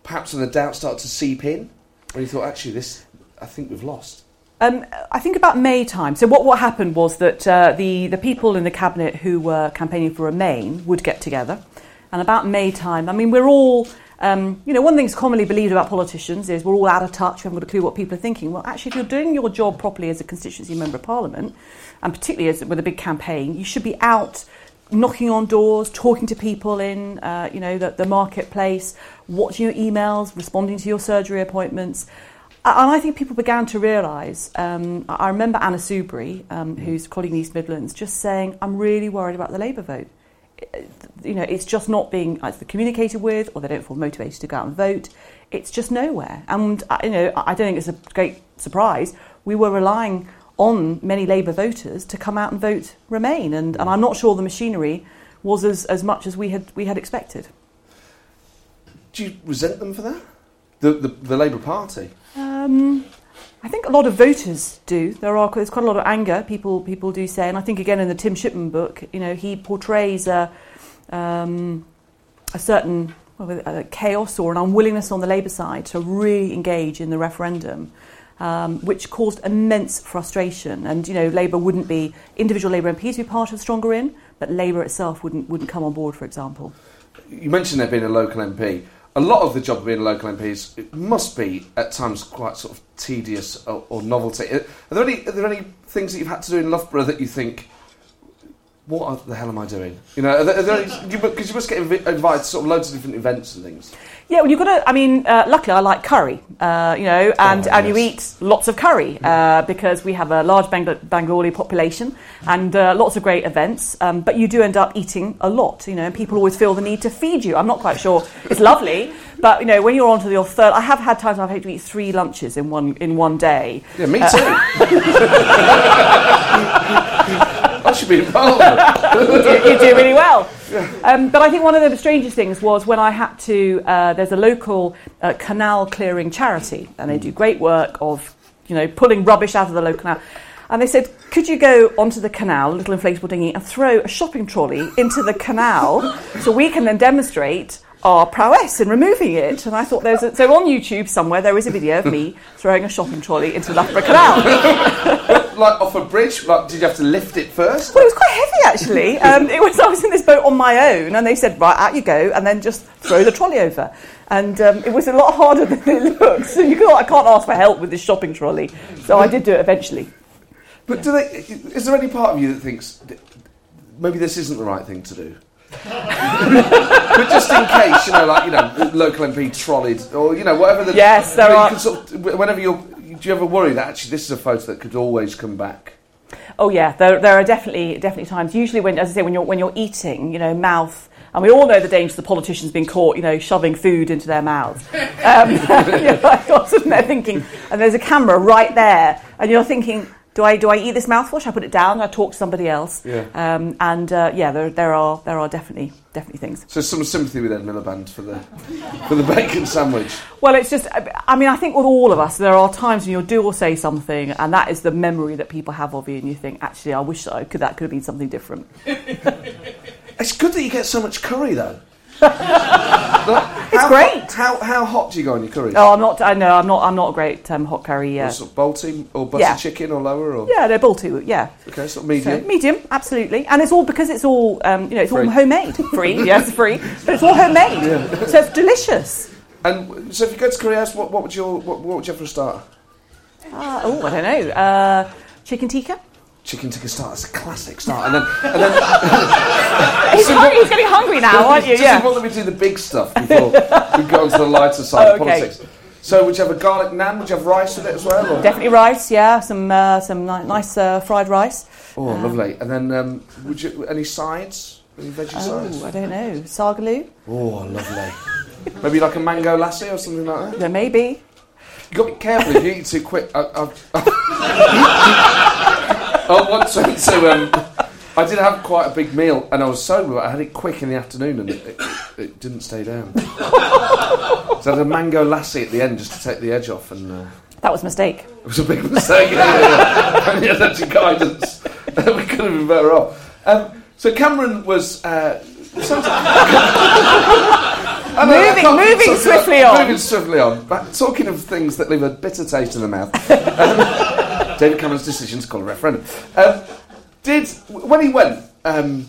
perhaps when the doubt started to seep in, when you thought actually this, I think we've lost. Um, I think about May time. So what, what happened was that uh, the, the people in the cabinet who were campaigning for Remain would get together. And about May time, I mean, we're all, um, you know, one thing that's commonly believed about politicians is we're all out of touch, we haven't got a clue what people are thinking. Well, actually, if you're doing your job properly as a constituency member of parliament, and particularly as, with a big campaign, you should be out knocking on doors, talking to people in, uh, you know, the, the marketplace, watching your emails, responding to your surgery appointments. And I think people began to realise. Um, I remember Anna Soubry, um, who's colleague in East Midlands, just saying, "I'm really worried about the Labour vote. You know, it's just not being either communicated with, or they don't feel motivated to go out and vote. It's just nowhere." And uh, you know, I don't think it's a great surprise. We were relying on many Labour voters to come out and vote Remain, and, and I'm not sure the machinery was as, as much as we had we had expected. Do you resent them for that? The the, the Labour Party. Um, I think a lot of voters do. There are there's quite a lot of anger. People people do say, and I think again in the Tim Shipman book, you know, he portrays a um, a certain well, a chaos or an unwillingness on the Labour side to really engage in the referendum. Um, which caused immense frustration. And you know, Labour wouldn't be individual Labour MPs would be part of Stronger In, but Labour itself wouldn't wouldn't come on board, for example. You mentioned there being a local MP. A lot of the job of being a local MP is it must be at times quite sort of tedious or, or novelty. Are there any are there any things that you've had to do in Loughborough that you think? What the hell am I doing? You know, because you, must get invi- invited to sort of loads of different events and things. Yeah, well, you've got to. I mean, uh, luckily, I like curry, uh, you know, and, Oh, and you eat lots of curry uh, because we have a large Bang- Bengali population and uh, lots of great events. Um, but you do end up eating a lot, you know, and people always feel the need to feed you. I'm not quite sure it's lovely, but you know, when you're on to your third, I have had times I've had to eat three lunches in one in one day. Yeah, me too. I should be involved. you, do, you do really well. Um, but I think one of the strangest things was when I had to. Uh, there's a local uh, canal clearing charity, and they do great work of, you know, pulling rubbish out of the local canal. And they said, could you go onto the canal, a little inflatable dinghy, and throw a shopping trolley into the canal so we can then demonstrate our prowess in removing it? And I thought there's a, so on YouTube somewhere there is a video of me throwing a shopping trolley into the Loughborough Canal. like off a bridge, like did you have to lift it first? Well, it was quite heavy actually. Um, it was I was in this boat on my own, and they said, "Right, out you go," and then just throw the trolley over. And um, it was a lot harder than it looked. So you thought, I can't ask for help with this shopping trolley. So I did do it eventually. But do they? Is there any part of you that thinks maybe this isn't the right thing to do? but just in case, you know, like you know, local MP trolleyed, or you know, whatever. The, Yes, there you are- can Sort of, whenever you're, do you ever worry that actually this is a photo that could always come back? Oh yeah, there, there are definitely definitely times. Usually, when as I say, when you're when you're eating, you know, mouth. And we all know the danger of the politicians being caught, you know, shoving food into their mouths. Um, you're like, sitting there thinking, and there's a camera right there, and you're thinking, do I do I eat this mouthful? Should I put it down? I talk to somebody else? Yeah. Um, and uh, yeah, there, there are there are definitely definitely things. So some sympathy with Ed Miliband for the for the bacon sandwich. Well, it's just, I mean, I think with all of us, there are times when you'll do or say something, and that is the memory that people have of you, and you think, actually, I wish I could, that could have been something different. It's good that you get so much curry though. It's great. How how hot do you go on your curry? Oh, I'm not, I know, I'm not, I'm not a great um, hot curry, yeah. Sort of Balti or butter Yeah. chicken or lower or Yeah, they're Balti, yeah. okay, sort of So, medium. medium, absolutely. And it's all, because it's all, um, you know, it's Free. all homemade. Free, yes, free. But it's all homemade. So it's delicious. And so if you go to Curry House, what, what would your what, what would you have for a starter? Uh, oh, I don't know. Uh, chicken tikka? Chicken tikka starter. It's a classic start. And then and then He's, hungry, he's getting hungry now, aren't you? just Yeah. important that we do the big stuff before we go on to the lighter side Oh, of okay. politics. So would you have a garlic naan? Would you have rice with it as well? Or? Definitely rice, yeah. Some uh, some ni- nice uh, fried rice. Oh, lovely. And then um, would you any sides? Any veggie sides? Oh, I don't know. Saag aloo? Oh, lovely. Maybe like a mango lassi or something like that. There may be. You got to be careful if you eat too quick. I, I, I once went to. Um, I did have quite a big meal, and I was sober. But I had it quick in the afternoon, and it, it, it didn't stay down. so I had a mango lassi at the end just to take the edge off, and uh, That was a mistake. it was a big mistake. yeah, yeah, yeah. And yeah, that's your guidance. we could have been better off. Um, so Cameron was. Uh, I know, Moving- can't- moving sort of- swiftly on. Moving swiftly on. But talking of things that leave a bitter taste in the mouth, um, David Cameron's decision to call a referendum. Um, did when he went? Um,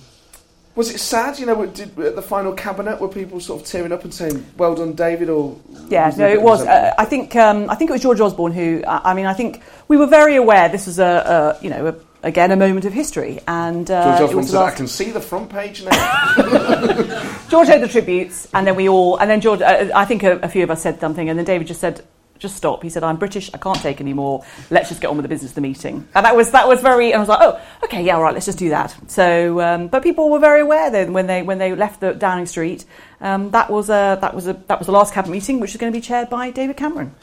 was it sad? You know, did, at the final cabinet were people sort of tearing up and saying, "Well done, David"? Or Yeah, no, it was. Uh, I think um, I think it was George Osborne who. I I mean, I think we were very aware this was a, a you know a again a moment of history. And uh, George Osborne said, I can see the front page now. George read the tributes, and then we all, and then George, uh, I think a, a few of us said something, and then David just said, "Just stop." He said, "I'm British. I can't take any more. Let's just get on with the business of the meeting." And that was that was very, and I was like, "Oh, okay, yeah, all right, let's just do that." So, um, but people were very aware then when they when they left the Downing Street. Um, that was a that was a that was the last cabinet meeting, which was going to be chaired by David Cameron.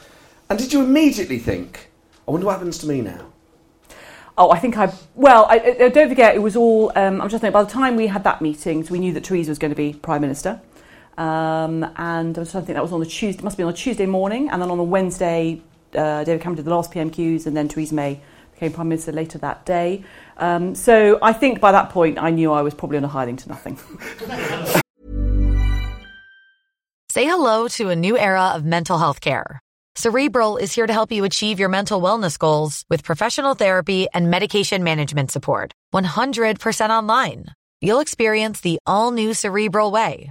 and did you immediately think, I wonder what happens to me now? Oh, I think I. Well, I, I, don't forget, it was all. Um, I'm just thinking. By the time we had that meeting, so we knew that Theresa was going to be prime minister, um, and I was trying to think that was on the Tuesday. Must be on a Tuesday morning, and then on the Wednesday, uh, David Cameron did the last PMQs, and then Theresa May became prime minister later that day. Um, so I think by that point, I knew I was probably on a hiding to nothing. Say hello to a new era of mental health care. Cerebral is here to help you achieve your mental wellness goals with professional therapy and medication management support. 100% online. You'll experience the all new Cerebral Way,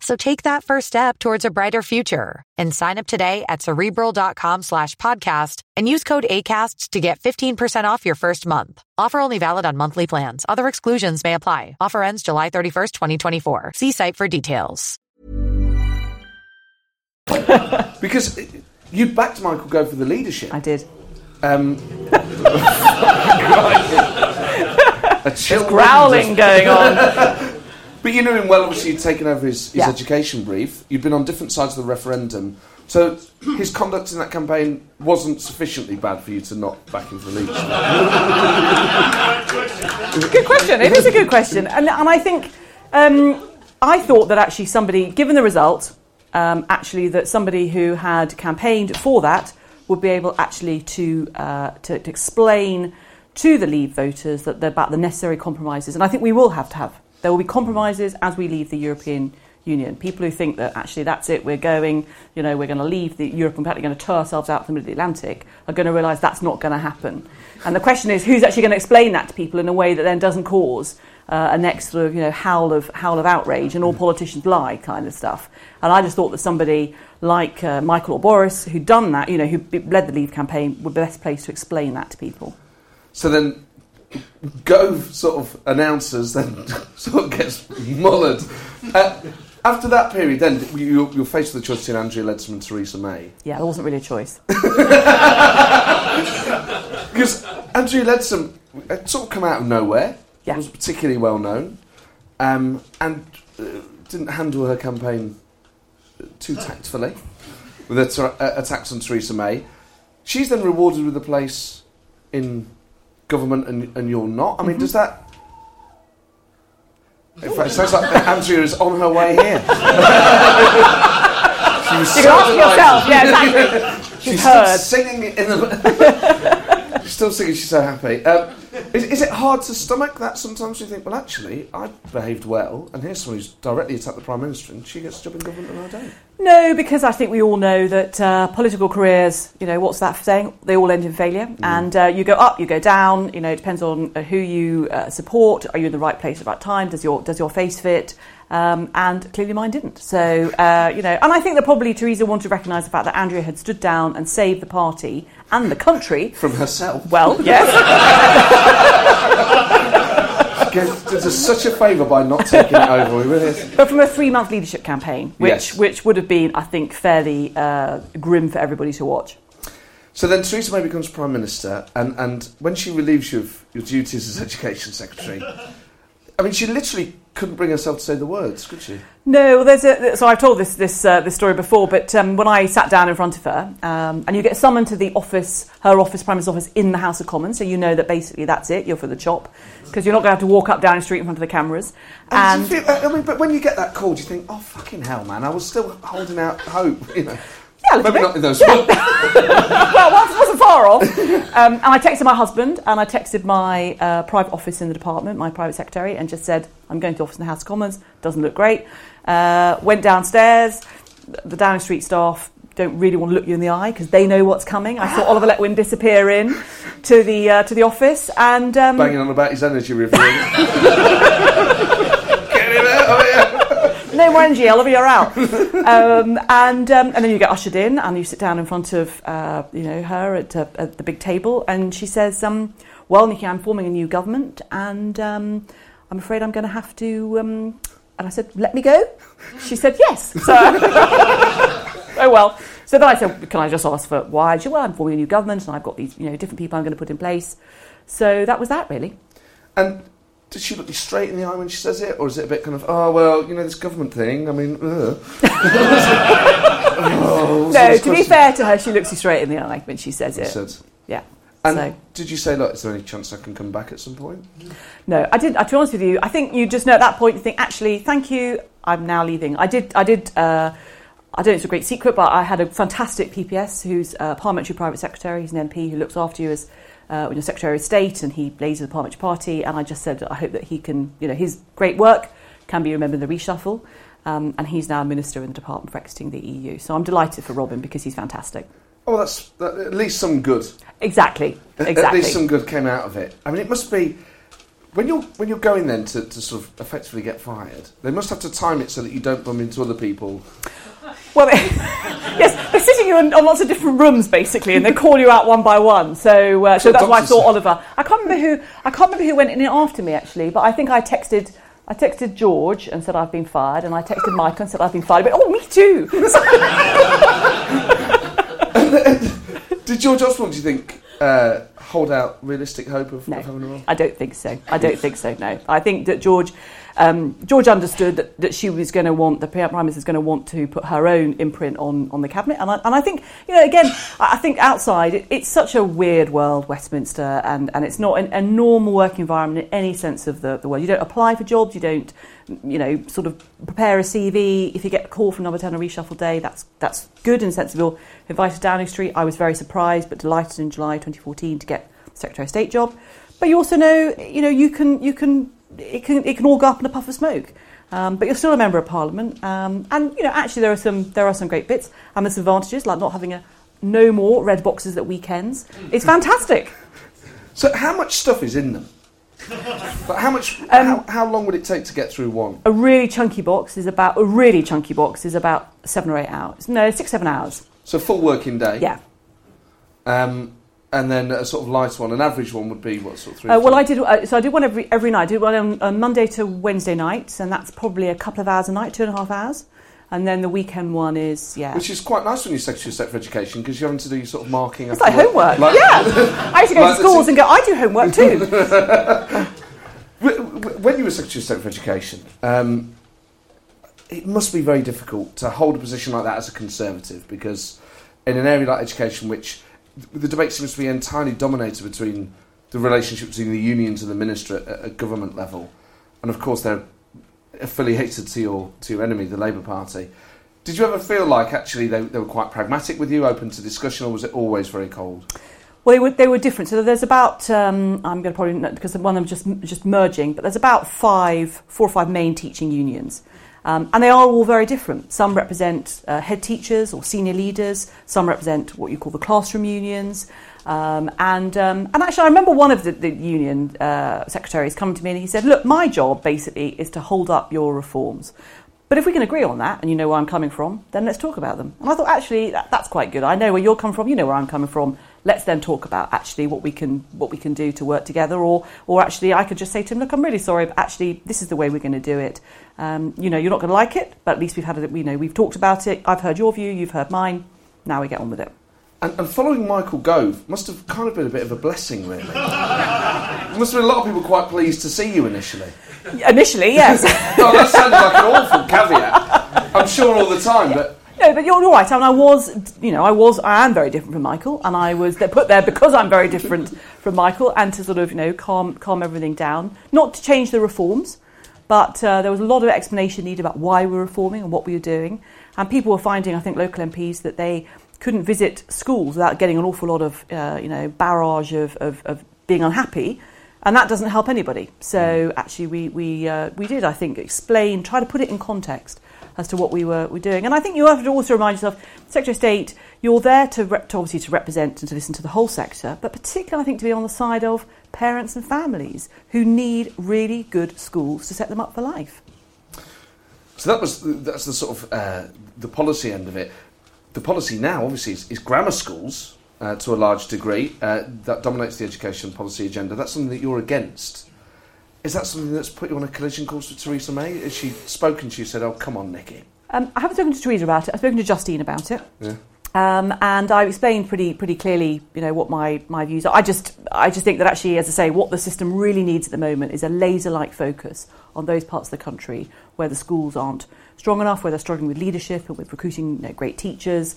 So take that first step towards a brighter future and sign up today at cerebral.com slash podcast and use code ACAST to get 15% off your first month. Offer only valid on monthly plans. Other exclusions may apply. Offer ends July 31st, 2024. See site for details. Because you backed Michael Gove for the leadership. I did. Um, a chill Growling going on. But you knew him well, obviously, you'd taken over his, his Yeah. education brief. You'd been on different sides of the referendum. So his conduct in that campaign wasn't sufficiently bad for you to not back him for the leadership. good question. It is a good question, and and I think um, I thought that actually somebody, given the result, um, actually that somebody who had campaigned for that would be able actually to uh, to, to explain to the Leave voters that they're about the necessary compromises, and I think we will have to have. There will be compromises as we leave the European Union. People who think that actually that's it, we're going, you know, we're going to leave the Europe and practically going to tow ourselves out from the Atlantic, are going to realise that's not going to happen. And the question is, who's actually going to explain that to people in a way that then doesn't cause uh, a next sort of, you know, howl of howl of outrage and all politicians lie kind of stuff. And I just thought that somebody like uh, Michael or Boris, who'd done that, you know, who led the Leave campaign, would be the best placed to explain that to people. So then Gove sort of announces, then sort of gets mullered. Uh, after that period, then you, you're faced with the choice between Andrea Leadsom and Theresa May. Yeah, there wasn't really a choice. Because Andrea Leadsom had sort of come out of nowhere, Yeah. was particularly well known, um, and uh, didn't handle her campaign too tactfully with her ter- uh, attacks on Theresa May. She's then rewarded with a place in government, and, and you're not. I mean, does that? In fact, it sounds like Andrea is on her way here. she was You so can ask delighted. yourself, yeah, exactly. She's She's still heard. singing in the. She's still singing. She's so happy. Um, is, is it hard to stomach that sometimes? You think, well, actually, I behaved well, and here's someone who's directly attacked the prime minister, and she gets a job in government, and I don't. No, because I think we all know that uh, political careers, you know, what's that saying? They all end in failure. And uh, you go up, you go down. You know, it depends on uh, who you uh, support. Are you in the right place at the right time? Does your does your face fit? Um, and clearly mine didn't. So uh, you know, and I think that probably Theresa wanted to recognise the fact that Andrea had stood down and saved the party and the country. From herself. Well, yes, Does us such a favour by not taking it over. We really is. but from a three-month leadership campaign, which Yes. which would have been, I think, fairly uh, grim for everybody to watch. So then Theresa May becomes Prime Minister, and, and when she relieves you of your duties as Education Secretary, I mean, she literally couldn't bring herself to say the words, could she? No, well, there's a. So I've told this this uh, this story before, but um, when I sat down in front of her, um, and you get summoned to the office, her office, Prime Minister's office in the House of Commons, so you know that basically that's it. You're for the chop because you're not going to have to walk up Downing Street in front of the cameras. And, And feel, I mean, but when you get that call, do you think, oh, fucking hell, man, I was still holding out hope, you know? Yeah, a little Maybe bit. not in those well, it wasn't far off. Um, and I texted my husband and I texted my uh, private office in the department, my private secretary, and just said, I'm going to the office in the House of Commons, doesn't look great. Uh, went downstairs. The Downing Street staff don't really want to look you in the eye because they know what's coming. I saw Oliver Letwin disappear in to the uh, to the office, and um, Banging on about his energy review. Get him out of no more energy, Oliver, you're out. um, and um, and then you get ushered in, and you sit down in front of uh, you know her at, uh, at the big table, and she says, um, "Well, Nicky, I'm forming a new government, and um, I'm afraid I'm going to have to." Um, and I said, "Let me go." She said, "Yes." So, oh well. So then I said, "Can I just ask for why?" She said, "Well, I'm forming a new government, and I've got these you know different people I'm going to put in place." So that was that, really. And did she look you straight in the eye when she says it, or is it a bit kind of, oh well, you know, this government thing? I mean, ugh. oh, No, to be fair to her, she looks you straight in the eye when she says it. Said. Yeah. And so. did you say, look, is there any chance I can come back at some point? No, I didn't. To be honest with you, I think you just know at that point you think, actually, thank you. I'm now leaving. I did. I did. Uh, I don't know if it's a great secret, but I had a fantastic PPS who's a parliamentary private secretary. He's an MP who looks after you as uh, when you're Secretary of State, and he with the parliamentary party. And I just said, I hope that he can, you know, his great work can be remembered in the reshuffle. Um, and he's now a minister in the Department for Exiting the EU. So I'm delighted for Robin because he's fantastic. Oh, that's that, at least some good. Exactly. At- Exactly. At least some good came out of it. I mean, it must be when you're when you're going then to, to sort of effectively get fired. They must have to time it so that you don't bump into other people. Well, they, yes, they're sitting you in, on lots of different rooms basically, and they call you out one by one. So, uh, so that's why I saw Oliver. I can't remember who. I can't remember who went in after me actually, but I think I texted. I texted George and said I've been fired, and I texted Michael and said I've been fired. But oh, me too. Did George Osborne, do you think, uh, hold out realistic hope of, No, of having a role? I don't think so. I don't think so. No, I think that George, um, George understood that, that she was going to want the prime minister is going to want to put her own imprint on, on the cabinet, and I, and I think you know again, I think outside it, it's such a weird world, Westminster, and, and it's not an, a normal work environment in any sense of the, the word. You don't apply for jobs, you don't, you know, sort of prepare a CV. If you get a call from number ten on reshuffle day, that's that's good and sensible. Invited to Downing Street, I was very surprised but delighted in July 2014 to get Secretary of State job. But you also know, you know, you can, you can, it can, it can all go up in a puff of smoke. Um, but you're still a member of Parliament, um, and you know, actually, there are some, there are some great bits, and there's advantages like not having a no more red boxes at weekends. It's fantastic. So, how much stuff is in them? But how much? Um, how, how long would it take to get through one? A really chunky box is about a really chunky box is about seven or eight hours. No, six, seven hours. So, full working day. Yeah. Um, and then a sort of light one, an average one would be what sort of three? Uh, well. I did. Uh, so I did one every every night. I did one on, on Monday to Wednesday nights, and that's probably a couple of hours a night, two and a half hours. And then the weekend one is yeah. Which is quite nice when you're Secretary of State for Education because you're having to do your sort of marking. It's like homework. yeah. I used to go like to schools and go, I do homework too. When you were Secretary of State for Education, um, it must be very difficult to hold a position like that as a Conservative because in an area like education, which the debate seems to be entirely dominated between the relationship between the unions and the minister at, at government level, and of course they're affiliated to your to your enemy, the Labour Party. Did you ever feel like actually they, they were quite pragmatic with you, open to discussion, or was it always very cold? Well, they were, they were different. So there's about, um, I'm going to probably, because one of them just, just merging, but there's about five, four or five main teaching unions. Um, and they are all very different. Some represent uh, head teachers or senior leaders. Some represent what you call the classroom unions. Um, and, um, and actually, I remember one of the, the union uh, secretaries coming to me and he said, Look, my job basically is to hold up your reforms. But if we can agree on that, and you know where I'm coming from, then let's talk about them. And I thought, actually, that, that's quite good. I know where you're coming from. You know where I'm coming from. Let's then talk about actually what we can what we can do to work together. Or or actually, I could just say to him, look, I'm really sorry, but actually, this is the way we're going to do it. Um, you know, you're not going to like it, but at least we've had it. You know, we've talked about it. I've heard your view. You've heard mine. Now we get on with it. And, and following Michael Gove must have kind of been a bit of a blessing, really. must have been a lot of people quite pleased to see you initially. Initially, yes. Oh, that sounds like an awful caveat. I'm sure all the time, but No, but you're, you're right. I mean, I was, you know, I was, I am very different from Michael, and I was put there because I'm very different from Michael, and to sort of, you know, calm, calm everything down. Not to change the reforms, but uh, there was a lot of explanation needed about why we were reforming and what we were doing, and people were finding, I think, local MPs that they couldn't visit schools without getting an awful lot of, uh, you know, barrage of, of, of being unhappy. And that doesn't help anybody. So actually, we we uh, we did, I think, explain, try to put it in context as to what we were, were doing. And I think you have to also remind yourself, Secretary of State, you're there to, rep- to obviously to represent and to listen to the whole sector, but particularly I think to be on the side of parents and families who need really good schools to set them up for life. So that was that's the sort of uh, the policy end of it. The policy now, obviously, is, is grammar schools uh, to a large degree. Uh, that dominates the education policy agenda. That's something that you're against. Is that something that's put you on a collision course with Theresa May? Has she spoken to you? Said, "Oh, come on, Nicky." Um, I haven't spoken to Theresa about it. I've spoken to Justine about it. Yeah. Um, and I explained pretty pretty clearly, you know, what my, my views are. I just I just think that actually, as I say, what the system really needs at the moment is a laser-like focus on those parts of the country where the schools aren't strong enough, where they're struggling with leadership and with recruiting you know, great teachers.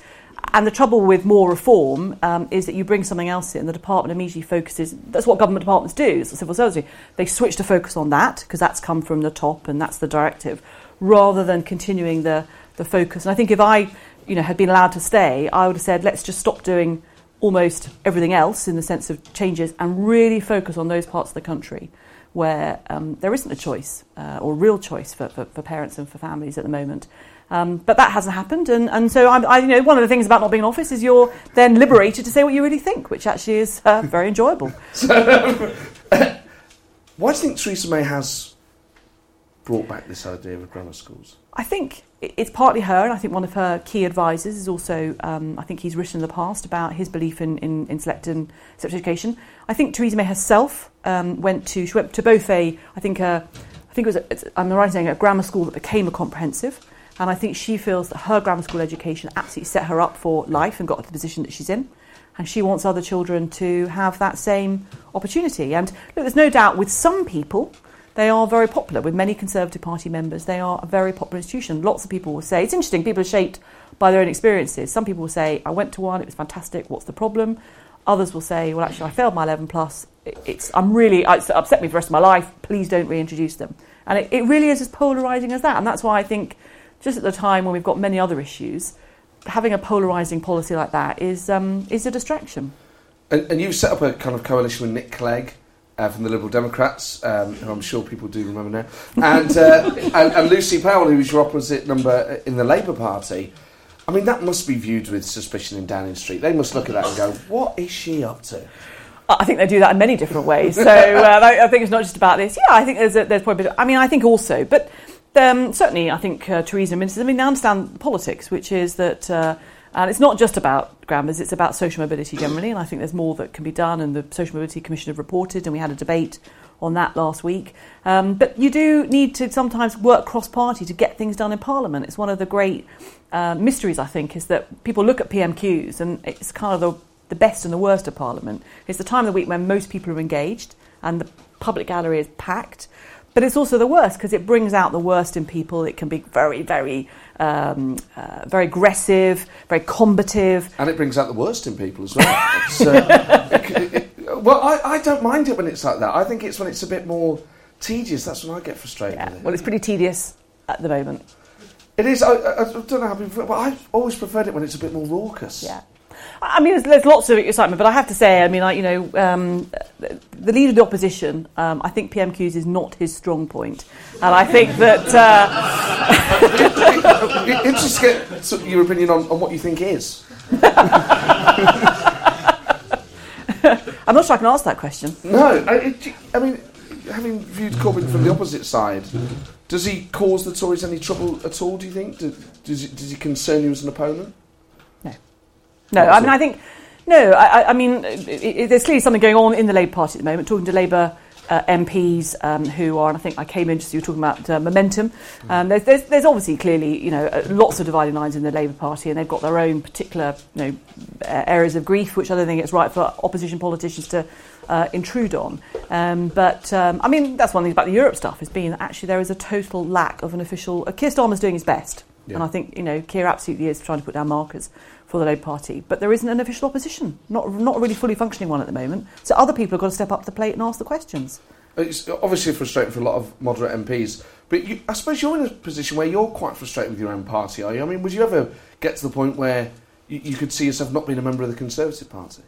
And the trouble with more reform um, is that you bring something else in, the department immediately focuses. That's what government departments do. It's the civil service. They switch to focus on that because that's come from the top and that's the directive, rather than continuing the the focus. And I think if I, you know, had been allowed to stay, I would have said, let's just stop doing almost everything else in the sense of changes and really focus on those parts of the country where um, there isn't a choice uh, or real choice for, for, for parents and for families at the moment. Um, but that hasn't happened, and, and so I'm, I, you know, one of the things about not being in office is you're then liberated to say what you really think, which actually is uh, very enjoyable. Why do you think Theresa May has brought back this idea of grammar schools? I think it's partly her, and I think one of her key advisors is also, um, I think he's written in the past about his belief in, in, in select and education. I think Theresa May herself um, went to, she went to both a, I think a, I think it was, a, I'm right saying, a grammar school that became a comprehensive, and I think she feels that her grammar school education absolutely set her up for life and got her to the position that she's in. And she wants other children to have that same opportunity. And look, there's no doubt with some people, they are very popular. With many Conservative Party members, they are a very popular institution. Lots of people will say, it's interesting, people are shaped by their own experiences. Some people will say, I went to one, it was fantastic, what's the problem? Others will say, well, actually, I failed my 11 plus. It's, I'm really, it's upset me for the rest of my life. Please don't reintroduce them. And it, it really is as polarising as that. And that's why I think, just at the time when we've got many other issues, having a polarising policy like that is, um, is a distraction. And, and you've set up a kind of coalition with Nick Clegg uh, from the Liberal Democrats, um, who I'm sure people do remember now, and, uh, and, and Lucy Powell, who was your opposite number in the Labour Party. I mean, that must be viewed with suspicion in Downing Street. They must look at that and go, what is she up to? I think they do that in many different ways. So uh, I, I think it's not just about this. Yeah, I think there's a, there's probably. A bit, I mean, I think also, but um, certainly, I think uh, Theresa ministers. I mean, they understand politics, which is that. Uh, and it's not just about grammars, it's about social mobility generally, and I think there's more that can be done, and the Social Mobility Commission have reported, and we had a debate on that last week. Um, but you do need to sometimes work cross party to get things done in Parliament. It's one of the great uh, mysteries, I think, is that people look at PMQs, and it's kind of the, the best and the worst of Parliament. It's the time of the week when most people are engaged, and the public gallery is packed. But it's also the worst because it brings out the worst in people. It can be very, very, um, uh, very aggressive, very combative. And it brings out the worst in people as well. Uh, it- it- well, I, I don't mind it when it's like that. I think it's when it's a bit more tedious. That's when I get frustrated Yeah. it. Well, it's pretty tedious at the moment. It is. I, I, I don't know how people, but I've always preferred it when it's a bit more raucous. Yeah. I I mean, there's, there's lots of excitement, but I have to say, I mean, like, you know, um, the leader of the opposition, um, I think PMQs is not his strong point. And I think that, uh, It- Interested to get sort of your opinion on, on what you think is. I'm not sure I can answer that question. No, I, it, I mean, having viewed Corbyn from the opposite side, does he cause the Tories any trouble at all? Do you think? Do, does, does he concern you as an opponent? No, I mean, I think, no, I, I- mean, it, it, there's clearly something going on in the Labour Party at the moment, talking to Labour uh, MPs um, who are, and I think I came in just, you were talking about uh, momentum. Um, there's, there's, there's obviously clearly, you know, uh, lots of dividing lines in the Labour Party, and they've got their own particular, you know, areas of grief, which I don't think it's right for opposition politicians to uh, intrude on. Um, but, um, I mean, that's one thing about the Europe stuff, is being that actually there is a total lack of an official. Uh, Keir Starmer's doing his best. Yeah. And I think, you know, Keir absolutely is trying to put down markers for the Labour Party. But there isn't an official opposition, not, not a really fully functioning one at the moment. So other people have got to step up to the plate and ask the questions. It's obviously frustrating for a lot of moderate MPs, but you, I suppose you're in a position where you're quite frustrated with your own party, are you? I mean, would you ever get to the point where you, you could see yourself not being a member of the Conservative Party?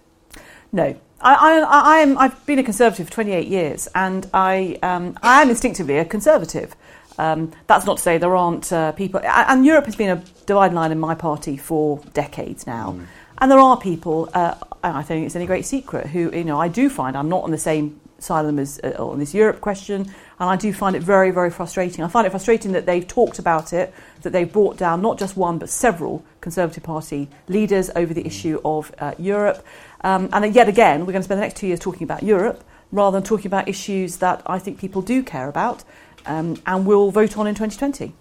No. I, I, I am, I've been a Conservative for 28 years and I, um, I am instinctively a Conservative. Um, that's not to say there aren't uh, people, and Europe has been a dividing line in my party for decades now. And there are people, uh, and I don't think it's any great secret, who, you know, I do find I'm not on the same side of them as uh, on this Europe question, and I do find it very, very frustrating. I find it frustrating that they've talked about it, that they've brought down not just one but several Conservative Party leaders over the issue of uh, Europe. Um, and yet again, we're going to spend the next two years talking about Europe rather than talking about issues that I think people do care about um, and will vote on in 2020.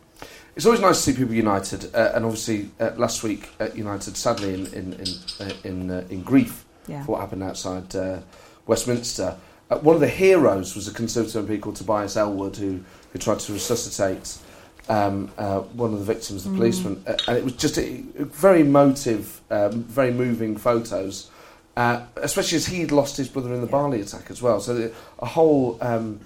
It's always nice to see people united, uh, and obviously uh, last week at United, sadly in in in, uh, in, uh, in grief Yeah. for what happened outside uh, Westminster. Uh, one of the heroes was a Conservative MP called Tobias Ellwood, who who tried to resuscitate um, uh, one of the victims, the policeman, uh, and it was just a, a very emotive, um, very moving photos. Uh, especially as he'd lost his brother in the Bali attack as well. So the, a whole, um,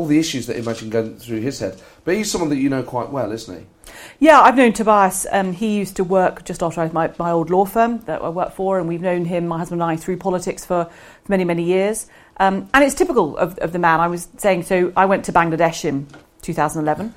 all the issues that imagine going through his head. But he's someone that you know quite well, isn't he? Yeah, I've known Tobias. Um, he used to work just after I my, my old law firm that I worked for, and we've known him, my husband and I, through politics for, for many, many years. Um, and it's typical of, of the man. I was saying, so I went to Bangladesh in 2011,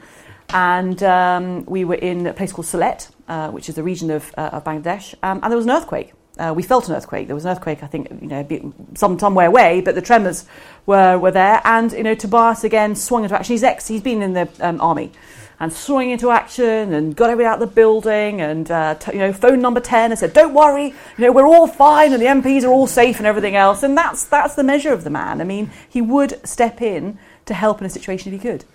and um, we were in a place called Sylhet, uh, which is the region of, uh, of Bangladesh, um, and there was an earthquake. Uh, we felt an earthquake. There was an earthquake, I think, you know, some somewhere away, but the tremors were, were there. And you know, Tobias again swung into action. He's ex. He's been in the um, army, and swung into action and got everybody out of the building and uh, t- you know, phone number ten and said, "Don't worry, you know, we're all fine and the MPs are all safe and everything else." And that's that's the measure of the man. I mean, he would step in to help in a situation if he could.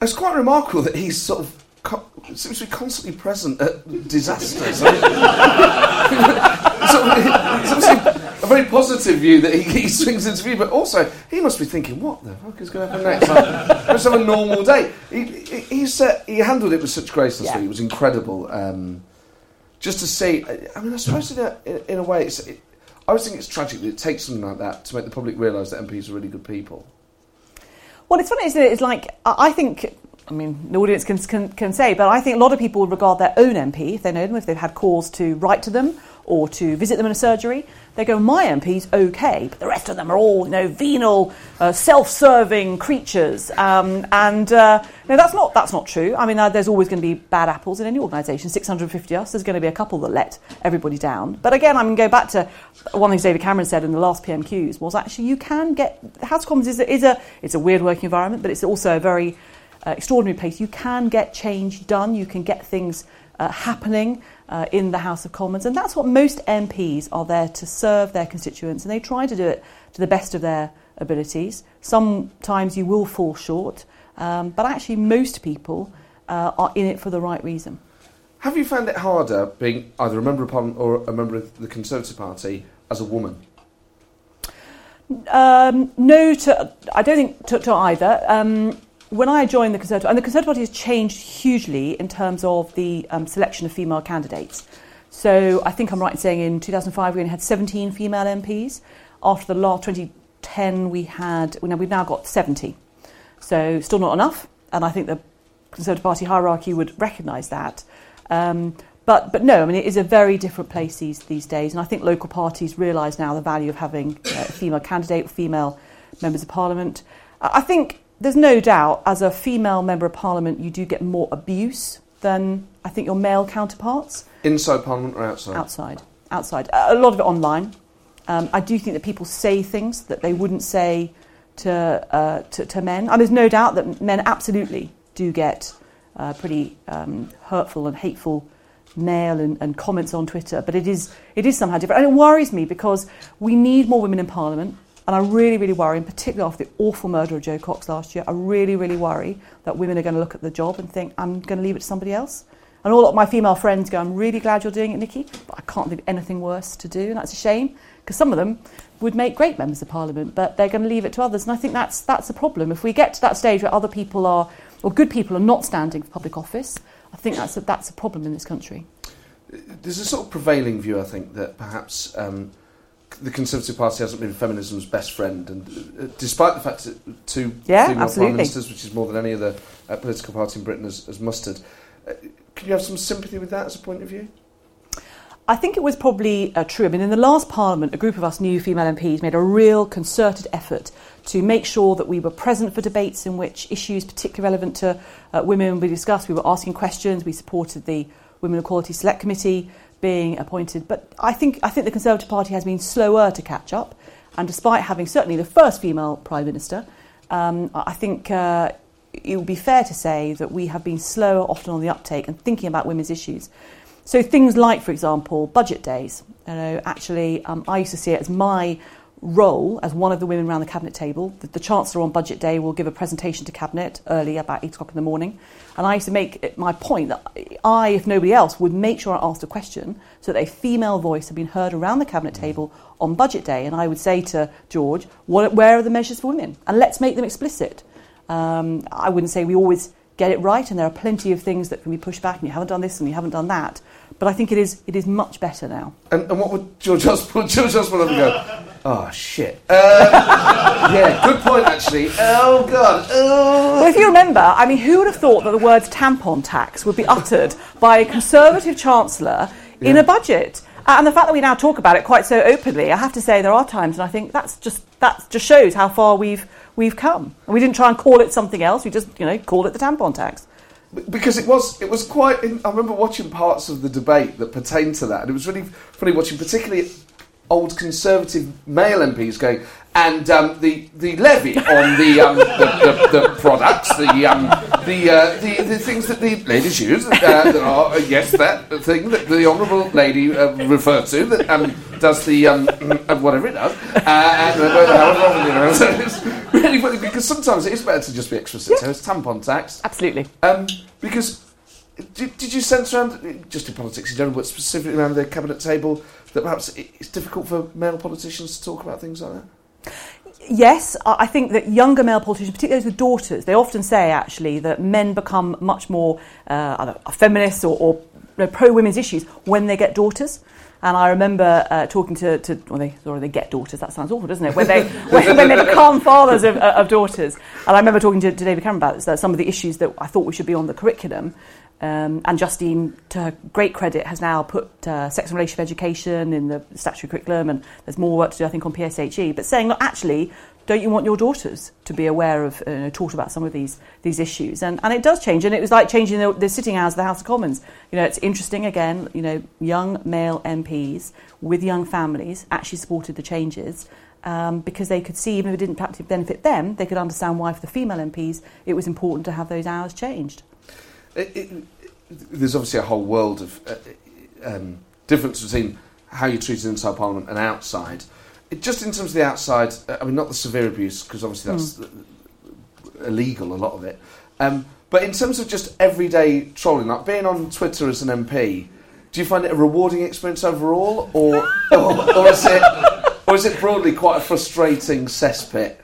It's quite remarkable that he's sort of co- seems to be constantly present at disasters. I mean, sort of- it's obviously a very positive view that he, he swings into view, but also he must be thinking, "What the fuck is going to happen next? Like, Let's have a normal day." He, he, he's, uh, he handled it with such grace last Yeah. week. It was incredible. Um, just to see, I mean, I suppose in a, in, in a way, it's, it, I always think it's tragic that it takes something like that to make the public realise that MPs are really good people. Well, it's funny, isn't it? It's like I I think. I mean, the audience can, can, can say, but I think a lot of people would regard their own MP, if they know them, if they've had calls to write to them or to visit them in a surgery, they go, my MP's okay, but the rest of them are all, you know, venal, uh, self-serving creatures. Um, and uh, no, that's not that's not true. I mean, uh, there's always going to be bad apples in any organisation. 650 us, there's going to be a couple that let everybody down. But again, I mean, go back to one thing David Cameron said in the last PMQs was actually you can get House of Commons is a, is a it's a weird working environment, but it's also a very uh, extraordinary place. You can get change done. You can get things uh, happening uh, in the House of Commons, and that's what most MPs are there to serve their constituents, and they try to do it to the best of their abilities. Sometimes you will fall short, um, but actually most people uh, are in it for the right reason. Have you found it harder being either a member of Parliament or a member of the Conservative Party as a woman? Um, no, to I don't think to, to either. Um, when I joined the Conservative, and the Conservative Party has changed hugely in terms of the um, selection of female candidates. So I think I'm right in saying in 2005 we only had 17 female MPs. After the last 2010 we had, well, now we've now got 70. So still not enough, and I think the Conservative Party hierarchy would recognise that. Um, but, but no, I mean, it is a very different place these, these days, and I think local parties realise now the value of having uh, a female candidate, female members of parliament. I think there's no doubt, as a female member of parliament, you do get more abuse than I think your male counterparts Inside Parliament or outside? outside. Outside, a lot of it online. Um, I do think that people say things that they wouldn't say to, uh, to, to men. And there's no doubt that men absolutely do get uh, pretty um, hurtful and hateful mail and, and comments on Twitter, but it is, it is somehow different. And it worries me because we need more women in Parliament. And I really, really worry, and particularly after the awful murder of Jo Cox last year, I really, really worry that women are going to look at the job and think, I'm going to leave it to somebody else. And all of my female friends go, I'm really glad you're doing it, Nicky, but I can't think of anything worse to do. And that's a shame, because some of them would make great members of Parliament, but they're going to leave it to others. And I think that's, that's a problem. If we get to that stage where other people are, or good people are not standing for public office, I think that's a, that's a problem in this country. There's a sort of prevailing view, I think, that perhaps um, the Conservative Party hasn't been feminism's best friend, and uh, despite the fact that two Yeah, female absolutely. prime ministers, which is more than any other uh, political party in Britain has, has mustered, uh, can you have some sympathy with that as a point of view? I think it was probably uh, true. I mean, in the last Parliament, a group of us new female MPs made a real concerted effort to make sure that we were present for debates in which issues particularly relevant to uh, women were discussed. We were asking questions. We supported the Women Equality Select Committee being appointed. But I think, I think the Conservative Party has been slower to catch up. And despite having certainly the first female Prime Minister, um, I think uh, it would be fair to say that we have been slower often on the uptake and thinking about women's issues. So things like, for example, budget days. You know, actually, um, I used to see it as my role as one of the women around the cabinet table. The, the Chancellor on budget day will give a presentation to cabinet early, about eight o'clock in the morning, and I used to make my point that I, if nobody else, would make sure I asked a question so that a female voice had been heard around the cabinet table on budget day, and I would say to George, "Where are the measures for women? And let's make them explicit." Um, I wouldn't say we always get it right, and there are plenty of things that can be pushed back, and you haven't done this and you haven't done that. But I think it is, it is much better now. And, and what would George Osborne, George Osborne have go? Oh shit. Um, yeah, good point actually. Oh god. Oh. Well, if you remember, I mean, who would have thought that the words tampon tax would be uttered by a Conservative Chancellor in a budget? Uh, And the fact that we now talk about it quite so openly, I have to say there are times, and I think that's just that just shows how far we've we've come. And we didn't try and call it something else; we just you know called it the tampon tax. because it was it was quite. I remember watching parts of the debate that pertained to that, and it was really funny watching, particularly old Conservative male MPs going. And um, the the levy on the um, the, the, the products, the um, the, uh, the the things that the ladies use, uh, that are uh, yes, that thing that the honourable lady uh, referred to that um, does the um, uh, whatever it does, uh, and uh, however, you know, it's really funny because sometimes it is better to just be explicit. So it's tampon tax, Absolutely. um, because did, did you sense around, just in politics in general, but specifically around the cabinet table, that perhaps it's difficult for male politicians to talk about things like that? Yes, I think that younger male politicians, particularly those with daughters, they often say actually that men become much more uh, I don't know, feminists or, or you know, pro women's issues when they get daughters. And I remember uh, talking to, to well, they, or they get daughters, that sounds awful, doesn't it? When they, when, when they become fathers of, of daughters. And I remember talking to, to David Cameron about this, that some of the issues that I thought we should be on the curriculum. Um, and Justine, to her great credit, has now put uh, sex and relationship education in the statutory curriculum, and there's more work to do, I think, on PSHE. But saying, look, actually, don't you want your daughters to be aware of, uh, taught about some of these these issues? And and it does change, and it was like changing the, the sitting hours of the House of Commons. You know, it's interesting again. You know, young male MPs with young families actually supported the changes. Um, because they could see, even if it didn't benefit them, they could understand why, for the female MPs, it was important to have those hours changed. It, it, there's obviously a whole world of uh, um, difference between how you're treated inside Parliament and outside. It, just in terms of the outside, uh, I mean, not the severe abuse, because obviously that's uh, illegal, a lot of it. Um, but in terms of just everyday trolling, like being on Twitter as an MP, do you find it a rewarding experience overall, or, or, or is it, or is it broadly quite a frustrating cesspit?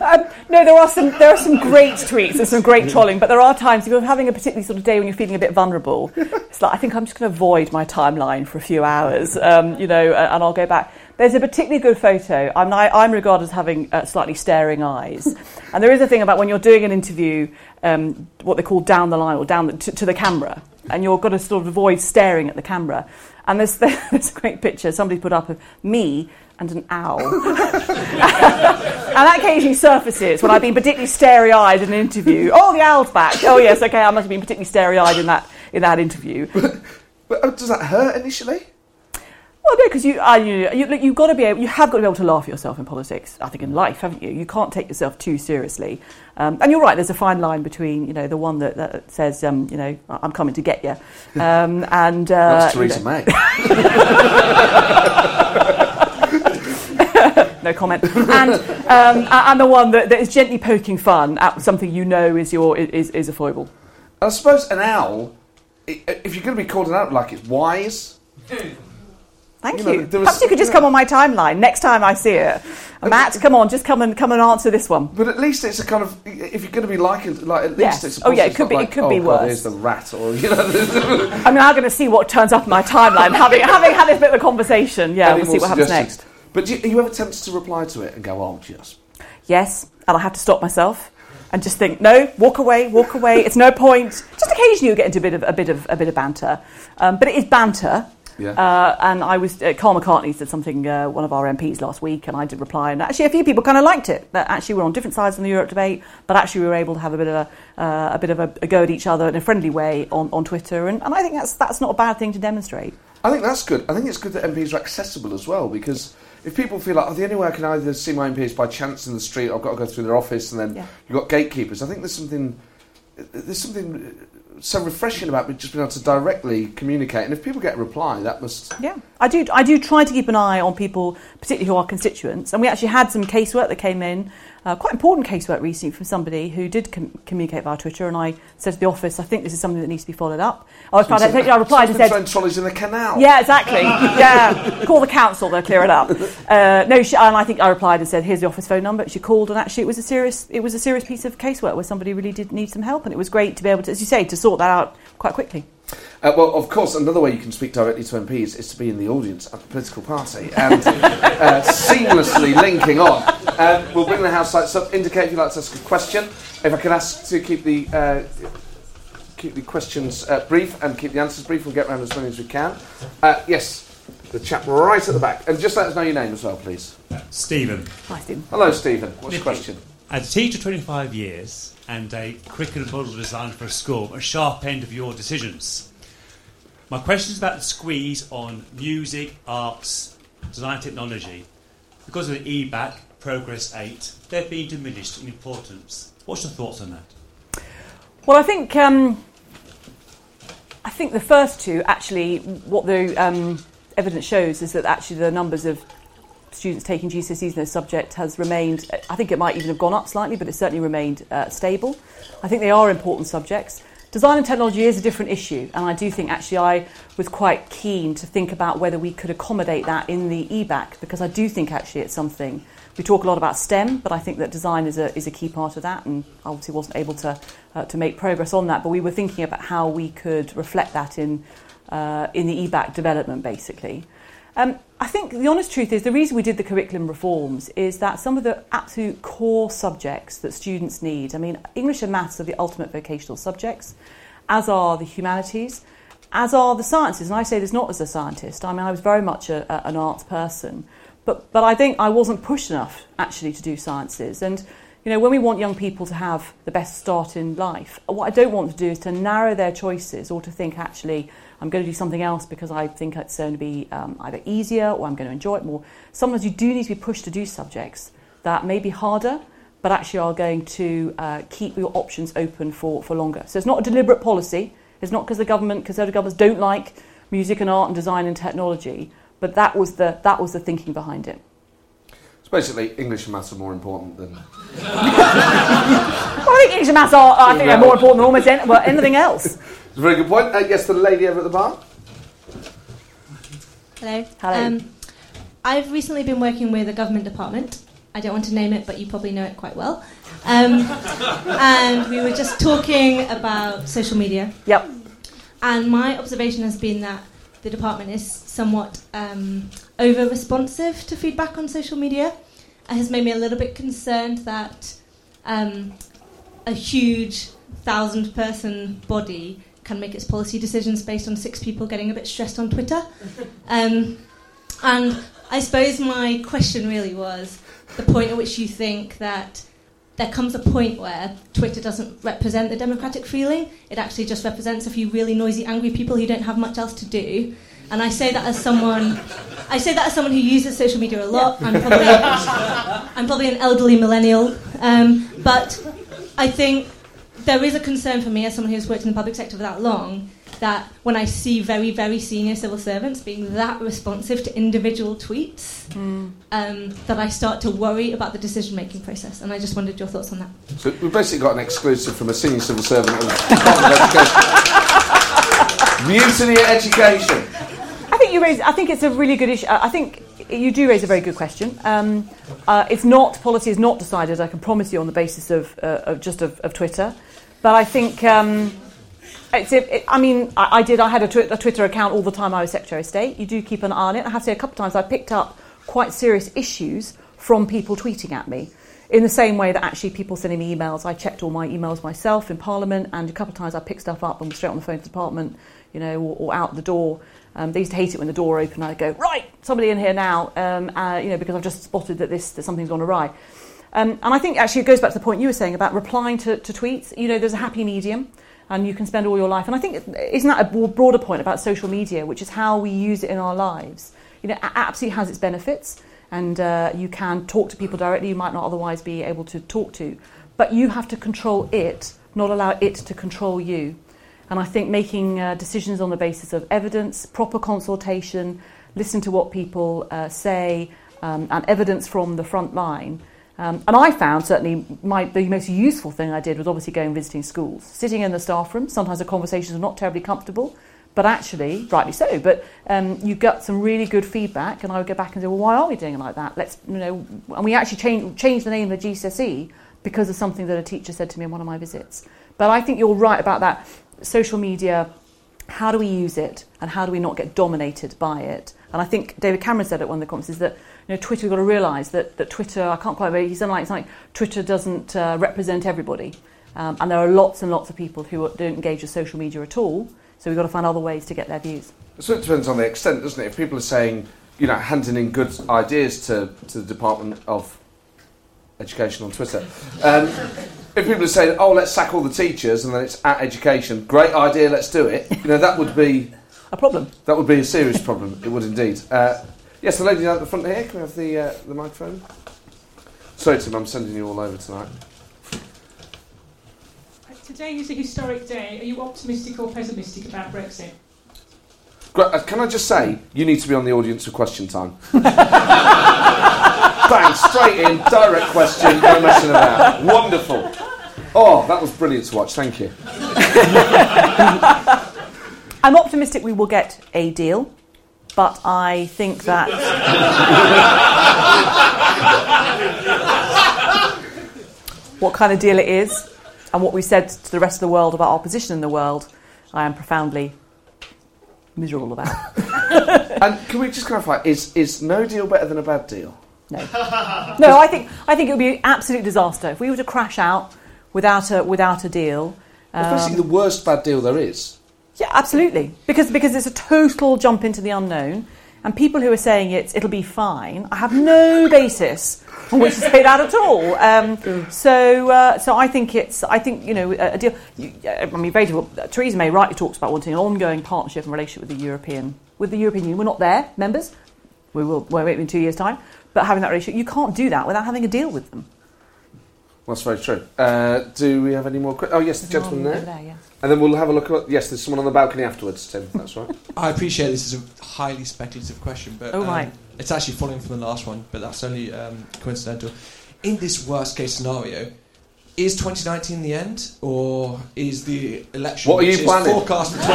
Um, no, there are some there are some great tweets and some great trolling, but there are times if you're having a particularly sort of day when you're feeling a bit vulnerable, it's like I think I'm just going to avoid my timeline for a few hours, um, you know, and, I'll go back. There's a particularly good photo. I'm, I, I'm regarded as having uh, slightly staring eyes, and there is a thing about when you're doing an interview, um, what they call down the line or down the, to, to the camera, and you've got to sort of avoid staring at the camera. And there's, there's a great picture somebody put up of me and an owl. and that occasionally surfaces when I've been particularly starry-eyed in an interview. Oh, the owl's back. Oh, yes, okay, I must have been particularly starry-eyed in that in that interview. But uh, does that hurt initially? Well, no, because you, uh, you, you, you've got to be able, you have got to be able to laugh at yourself in politics. I think in life, haven't you? You can't take yourself too seriously. Um, and you're right. There's a fine line between, you know, the one that, that says, um, you know, "I- I'm coming to get you, um, and uh, That's you Theresa know- May. no comment. And um, and the one that, that is gently poking fun at something you know is your is, is a foible. I suppose an owl, if you're going to be called an owl, like it's wise. Thank You you. know, Perhaps you could just come on my timeline next time I see it. Matt, come on, just come and come and answer this one. But at least it's a kind of if you're going to be likened, like at least Yes. it's. A Oh, yeah, it could be- not it could oh, be God, worse. There's the rat, or you know. I mean, I'm going to see what turns up in my timeline. having having had this bit of a conversation, yeah, Any we'll see what happens next. But do you, are you ever tempted to reply to it and go, "Oh, yes? Yes, and I have to stop myself and just think, no, walk away, walk away. It's no point. Just occasionally you get into a bit of a bit of a bit of banter, um, but it is banter. Yeah. Uh, and I was, uh, Karl McCartney said something, uh, one of our MPs last week, and I did reply. And actually, a few people kind of liked it. That actually we're on different sides in the Europe debate, but actually we were able to have a bit of a, uh, a bit of a, a go at each other in a friendly way on, on Twitter. And, and I think that's that's not a bad thing to demonstrate. I think that's good. I think it's good that MPs are accessible as well because if people feel like oh, the only way I can either see my MP is by chance in the street, I've got to go through their office, and then Yeah. you've got gatekeepers. I think there's something there's something so refreshing about just being able to directly communicate. And if people get a reply, that must Yeah, I do. I do try to keep an eye on people, particularly who are constituents. And we actually had some casework that came in, uh, quite important casework recently from somebody who did com- communicate via Twitter. And I said to the office, I think this is something that needs to be followed up. I was proud. I, I replied and said, trolleys in the canal. Yeah, exactly. yeah, call the council; they'll clear it up. Uh, no, she, and I think I replied and said, "Here's the office phone number." She called, and actually, it was a serious, it was a serious piece of casework where somebody really did need some help, and it was great to be able to, as you say, to sort that out quite quickly. Uh, well, of course, another way you can speak directly to MPs is to be in the audience at the political party and uh, seamlessly linking on. Um, we'll bring the house lights up. Indicate if you'd like to ask a question. If I can ask to keep the uh, keep the questions uh, brief and keep the answers brief, we'll get around as many as we can. Uh, yes, the chap right at the back, and just let us know your name as well, please. Stephen, Hi, Stephen. Hello, Stephen. What's your question? as a teacher 25 years and a curriculum model designer for a school, a sharp end of your decisions. My question is about the squeeze on music, arts, design technology. Because of the EBacc, Progress 8, they're being diminished in importance. What's your thoughts on that? Well, I think um, I think the first two actually, what the um, evidence shows is that actually the numbers of students taking GCSEs in this subject has remained. I think it might even have gone up slightly, but it's certainly remained uh, stable. I think they are important subjects. Design and technology is a different issue, and I do think actually I was quite keen to think about whether we could accommodate that in the EBacc because I do think actually it's something. We talk a lot about STEM, but I think that design is a, is a key part of that, and obviously wasn't able to, uh, to make progress on that. But we were thinking about how we could reflect that in, uh, in the EBacc development, basically. Um, I think the honest truth is the reason we did the curriculum reforms is that some of the absolute core subjects that students need, I mean, English and maths are the ultimate vocational subjects, as are the humanities, as are the sciences. And I say this not as a scientist, I mean, I was very much a, a, an arts person, but, but I think I wasn't pushed enough actually to do sciences. And you know, when we want young people to have the best start in life, what I don't want to do is to narrow their choices or to think actually I'm going to do something else because I think it's going to be um, either easier or I'm going to enjoy it more. Sometimes you do need to be pushed to do subjects that may be harder, but actually are going to uh, keep your options open for, for longer. So it's not a deliberate policy. It's not because the government, conservative governments don't like music and art and design and technology, but that was the, that was the thinking behind it. So basically, English and maths are more important than. Well, I think English and maths are, I think, are more important than almost any, well, anything else. It's a very good point. Uh, yes, the lady over at the bar. Hello. Hello. Um, I've recently been working with a government department. I don't want to name it, but you probably know it quite well. Um, and we were just talking about social media. Yep. And my observation has been that the department is somewhat um, over responsive to feedback on social media. It has made me a little bit concerned that um, a huge thousand person body can make its policy decisions based on six people getting a bit stressed on Twitter. Um, and I suppose my question really was the point at which you think that there comes a point where Twitter doesn't represent the democratic feeling. It actually just represents a few really noisy, angry people who don't have much else to do. And I say that as someone, I say that as someone who uses social media a lot. I'm probably, I'm probably an elderly millennial, um, but I think there is a concern for me as someone who's worked in the public sector for that long that when I see very, very senior civil servants being that responsive to individual tweets, um, that I start to worry about the decision making process. And I just wondered your thoughts on that. So we've basically got an exclusive from a senior civil servant of of Education. Mutiny at education. I think you raise. I think it's a really good issue. I think you do raise a very good question. Um, uh, it's not policy is not decided. I can promise you on the basis of, uh, of just of, of Twitter, but I think. Um, it, I mean, I, I did. I had a, twi- a Twitter account all the time I was Secretary of State. You do keep an eye on it. I have to say, a couple of times I picked up quite serious issues from people tweeting at me. In the same way that actually people sending me emails, I checked all my emails myself in Parliament, and a couple of times I picked stuff up and was straight on the phone to the department. you know, or, or out the door. Um, they used to hate it when the door opened. I'd go, right, somebody in here now, um, uh, you know, because I've just spotted that this that something's gone awry. Um, and I think actually it goes back to the point you were saying about replying to, to tweets. You know, there's a happy medium, and you can spend all your life. And I think isn't that a broader point about social media, which is how we use it in our lives. You know, it absolutely has its benefits, and uh, you can talk to people directly you might not otherwise be able to talk to, but you have to control it, not allow it to control you. And I think making uh, decisions on the basis of evidence, proper consultation, listen to what people uh, say, um, and evidence from the front line. Um, and I found certainly my, the most useful thing I did was obviously going visiting schools, sitting in the staff room. Sometimes the conversations are not terribly comfortable, but actually, rightly so. But um, you got some really good feedback, and I would go back and say, well, why are we doing it like that? Let's, you know, and we actually changed changed the name of the GCSE because of something that a teacher said to me in one of my visits. But I think you're right about that. Social media, how do we use it, and how do we not get dominated by it? And I think David Cameron said at one of the conferences that you know, Twitter, we've got to realise that, that Twitter, I can't quite remember, he said like, like Twitter doesn't uh, represent everybody. Um, and there are lots and lots of people who don't engage with social media at all. So we've got to find other ways to get their views. So it depends on the extent, doesn't it? If people are saying, you know, handing in good ideas to, to the Department of Education on Twitter, um, if people are saying, oh, let's sack all the teachers and then it's at education, great idea, let's do it, you know, that would be a problem. That would be a serious problem, it would indeed. Uh, yes, the lady down at the front here, can we have the, uh, the microphone? Sorry, Tim, I'm sending you all over tonight. Today is a historic day. Are you optimistic or pessimistic about Brexit? Uh, can I just say, you need to be on the audience for question time. Bang, straight in, direct question, no messing about. Wonderful. Oh, that was brilliant to watch. Thank you. I'm optimistic we will get a deal, but I think that. what kind of deal it is, and what we said to the rest of the world about our position in the world, I am profoundly miserable about. and can we just clarify: is is no deal better than a bad deal? No, no. I think I think it would be an absolute disaster if we were to crash out without a without a deal. Um, Especially the worst bad deal there is. Yeah, absolutely. Because because it's a total jump into the unknown, and people who are saying it, it'll be fine, I have no basis on which to say that at all. Um, so uh, so I think it's I think you know a, deal. I mean, very difficult. Theresa May rightly talks about wanting an ongoing partnership and relationship with the European with the European Union. We're not there, members. We will. We're in two years' time. But having that relationship, you can't do that without having a deal with them. Well, that's very true. Uh, do we have any more? questions? oh, yes, the gentleman there. there yeah. And then we'll have a look at. Yes, there's someone on the balcony afterwards, Tim. That's right. I appreciate this is a highly speculative question, but oh, right. um, it's actually following from the last one, but that's only um, coincidental. In this worst case scenario, is 2019 the end, or is the election what are you planning? forecast for 20-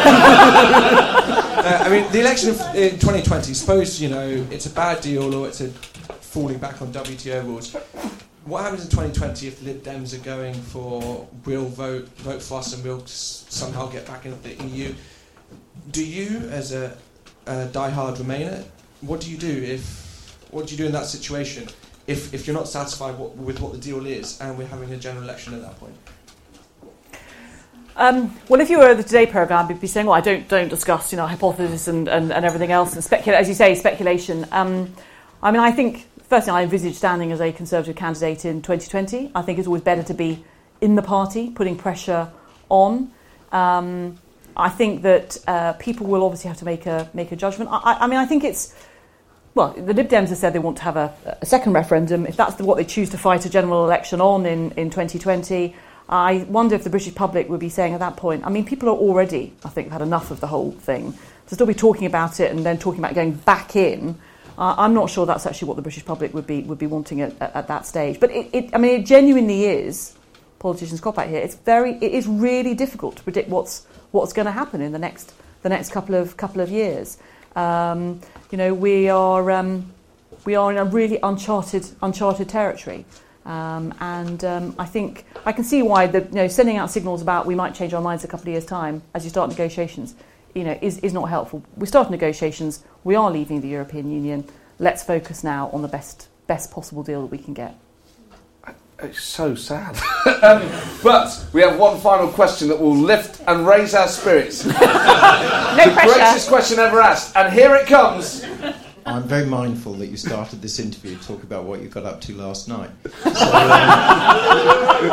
uh, I mean, the election in 2020. Suppose you know it's a bad deal, or it's a falling back on WTO rules what happens in 2020 if the Lib Dems are going for we'll vote vote for us and we'll somehow get back into the EU? Do you, as a, a die-hard Remainer, what do you do if what do you do in that situation if if you're not satisfied what, with what the deal is and we're having a general election at that point? Um, well, if you were the Today programme, you'd be saying, well, I don't, don't discuss, you know, hypothesis and, and, and everything else, and speculate, as you say, speculation. Um, I mean, I think firstly, I envisage standing as a Conservative candidate in 2020. I think it's always better to be in the party, putting pressure on. Um, I think that uh, people will obviously have to make a make a judgment. I, I, mean, I think it's well, the Lib Dems have said they want to have a, a second referendum. If that's the, what they choose to fight a general election on in, in 2020, I wonder if the British public would be saying at that point. I mean, people are already, I think, had enough of the whole thing. To still be talking about it and then talking about going back in uh, I'm not sure that's actually what the British public would be would be wanting at, at, at that stage. But it, it, I mean, it genuinely is. Politicians cop out here. It's very, it is really difficult to predict what's what's going to happen in the next the next couple of couple of years. Um, you know, we are um, we are in a really uncharted uncharted territory. Um, and um, I think I can see why the you know sending out signals about we might change our minds a couple of years time as you start negotiations you know, is, is not helpful. We start negotiations. We are leaving the European Union. Let's focus now on the best best possible deal that we can get. It's so sad. um, but we have one final question that will lift and raise our spirits. No the pressure. greatest question ever asked, and here it comes. I'm very mindful that you started this interview to talk about what you got up to last night. So,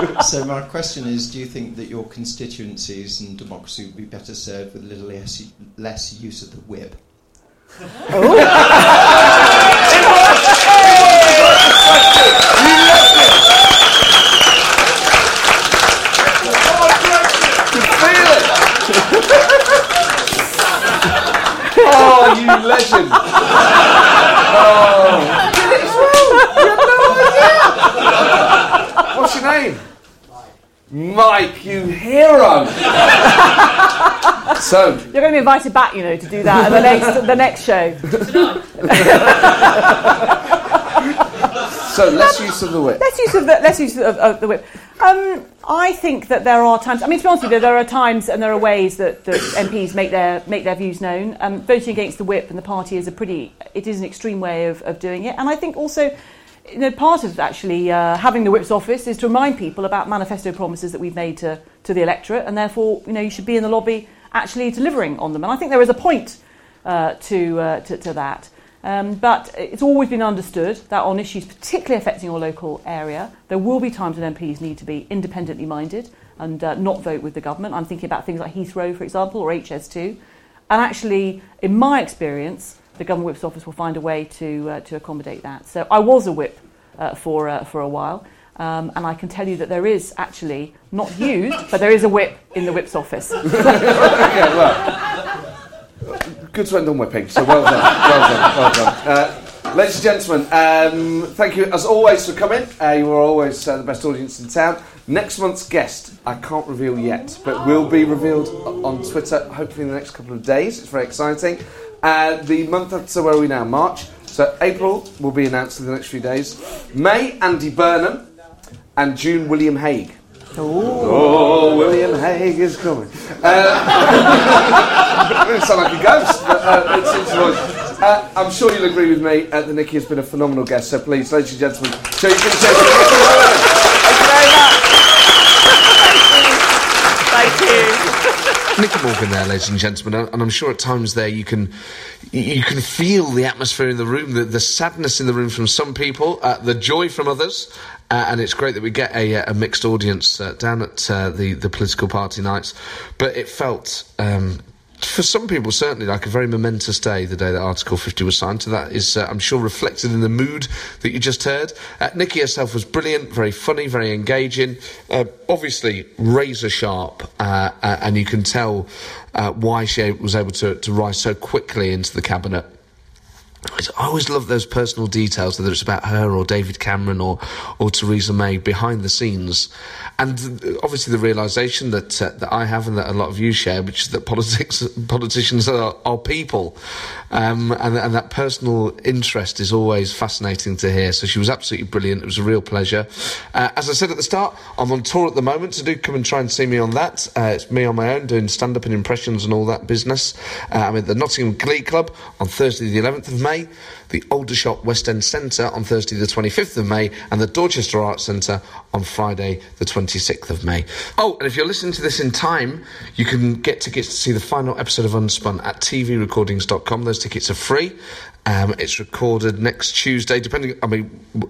um, so my question is: Do you think that your constituencies and democracy would be better served with a little less, less use of the whip? It. oh, you legend. Oh. Did it as well? You have no idea. What's your name? Mike, you hero. so, You're going to be invited back, you know, to do that at the next the next show. so less use of the whip. Let's use of the, let's use of, of the whip. Um, I think that there are times. I mean, to be honest with you, there are times and there are ways that, that MPs make their make their views known. Um, voting against the whip and the party is a pretty. It is an extreme way of, of doing it, and I think also. You know, part of actually uh, having the whip's office is to remind people about manifesto promises that we've made to, to the electorate, and therefore, you know, you should be in the lobby actually delivering on them. And I think there is a point uh, to, uh, to to that. Um, but it's always been understood that on issues particularly affecting your local area, there will be times when MPs need to be independently minded and uh, not vote with the government. I'm thinking about things like Heathrow, for example, or HS2. And actually, in my experience, the government whip's office will find a way to, uh, to accommodate that. So I was a whip uh, for, uh, for a while. Um, and I can tell you that there is actually not used, but there is a whip in the whip's office. okay, well, good to end on whipping. So well done, well done, well done. Uh, ladies and gentlemen, um, thank you as always for coming. Uh, you are always uh, the best audience in town. Next month's guest, I can't reveal yet, but will be revealed on Twitter hopefully in the next couple of days. It's very exciting. Uh, the month after, where are we now? March. So April will be announced in the next few days. May, Andy Burnham, and June, William Hague. Oh, William Hague is coming. Uh, it sound like a ghost, but uh, it seems to us. Uh, I'm sure you'll agree with me. Uh, that Nicky has been a phenomenal guest. So please, ladies and gentlemen, show your appreciation. Thank you very much. Thank you. Nicky Morgan there, ladies and gentlemen, and I'm sure at times there you can you can feel the atmosphere in the room, the, the sadness in the room from some people, uh, the joy from others, uh, and it's great that we get a, uh, a mixed audience uh, down at uh, the the political party nights. But it felt. Um, for some people, certainly like a very momentous day, the day that Article 50 was signed. So that is, uh, I'm sure, reflected in the mood that you just heard. Uh, Nicky herself was brilliant, very funny, very engaging, uh, obviously razor sharp, uh, uh, and you can tell uh, why she was able to, to rise so quickly into the cabinet. I always love those personal details, whether it's about her or David Cameron or, or Theresa May behind the scenes. And obviously, the realization that, uh, that I have and that a lot of you share, which is that politics, politicians are, are people. Um, and, and that personal interest is always fascinating to hear. So she was absolutely brilliant. It was a real pleasure. Uh, as I said at the start, I'm on tour at the moment, so do come and try and see me on that. Uh, it's me on my own doing stand up and impressions and all that business. Uh, I'm at the Nottingham Glee Club on Thursday, the 11th of May, the Aldershot West End Centre on Thursday, the 25th of May, and the Dorchester Arts Centre on Friday, the 26th of May. Oh, and if you're listening to this in time, you can get tickets to see the final episode of Unspun at tvrecordings.com. Those tickets are free. Um, it's recorded next Tuesday, depending. I mean,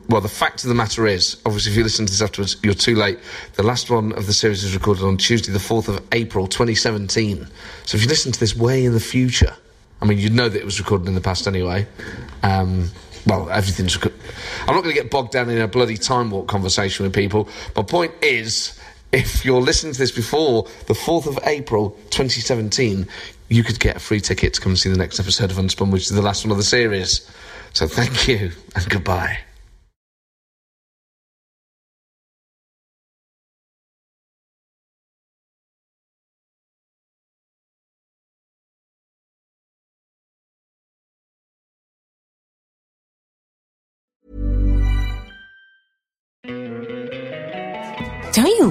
well, the fact of the matter is, obviously, if you listen to this afterwards, you're too late. The last one of the series is recorded on Tuesday, the 4th of April, 2017. So if you listen to this way in the future, I mean, you'd know that it was recorded in the past anyway. Um, well, everything's. Rec- I'm not going to get bogged down in a bloody time warp conversation with people. My point is, if you're listening to this before the 4th of April 2017, you could get a free ticket to come and see the next episode of Unspun, which is the last one of the series. So thank you and goodbye.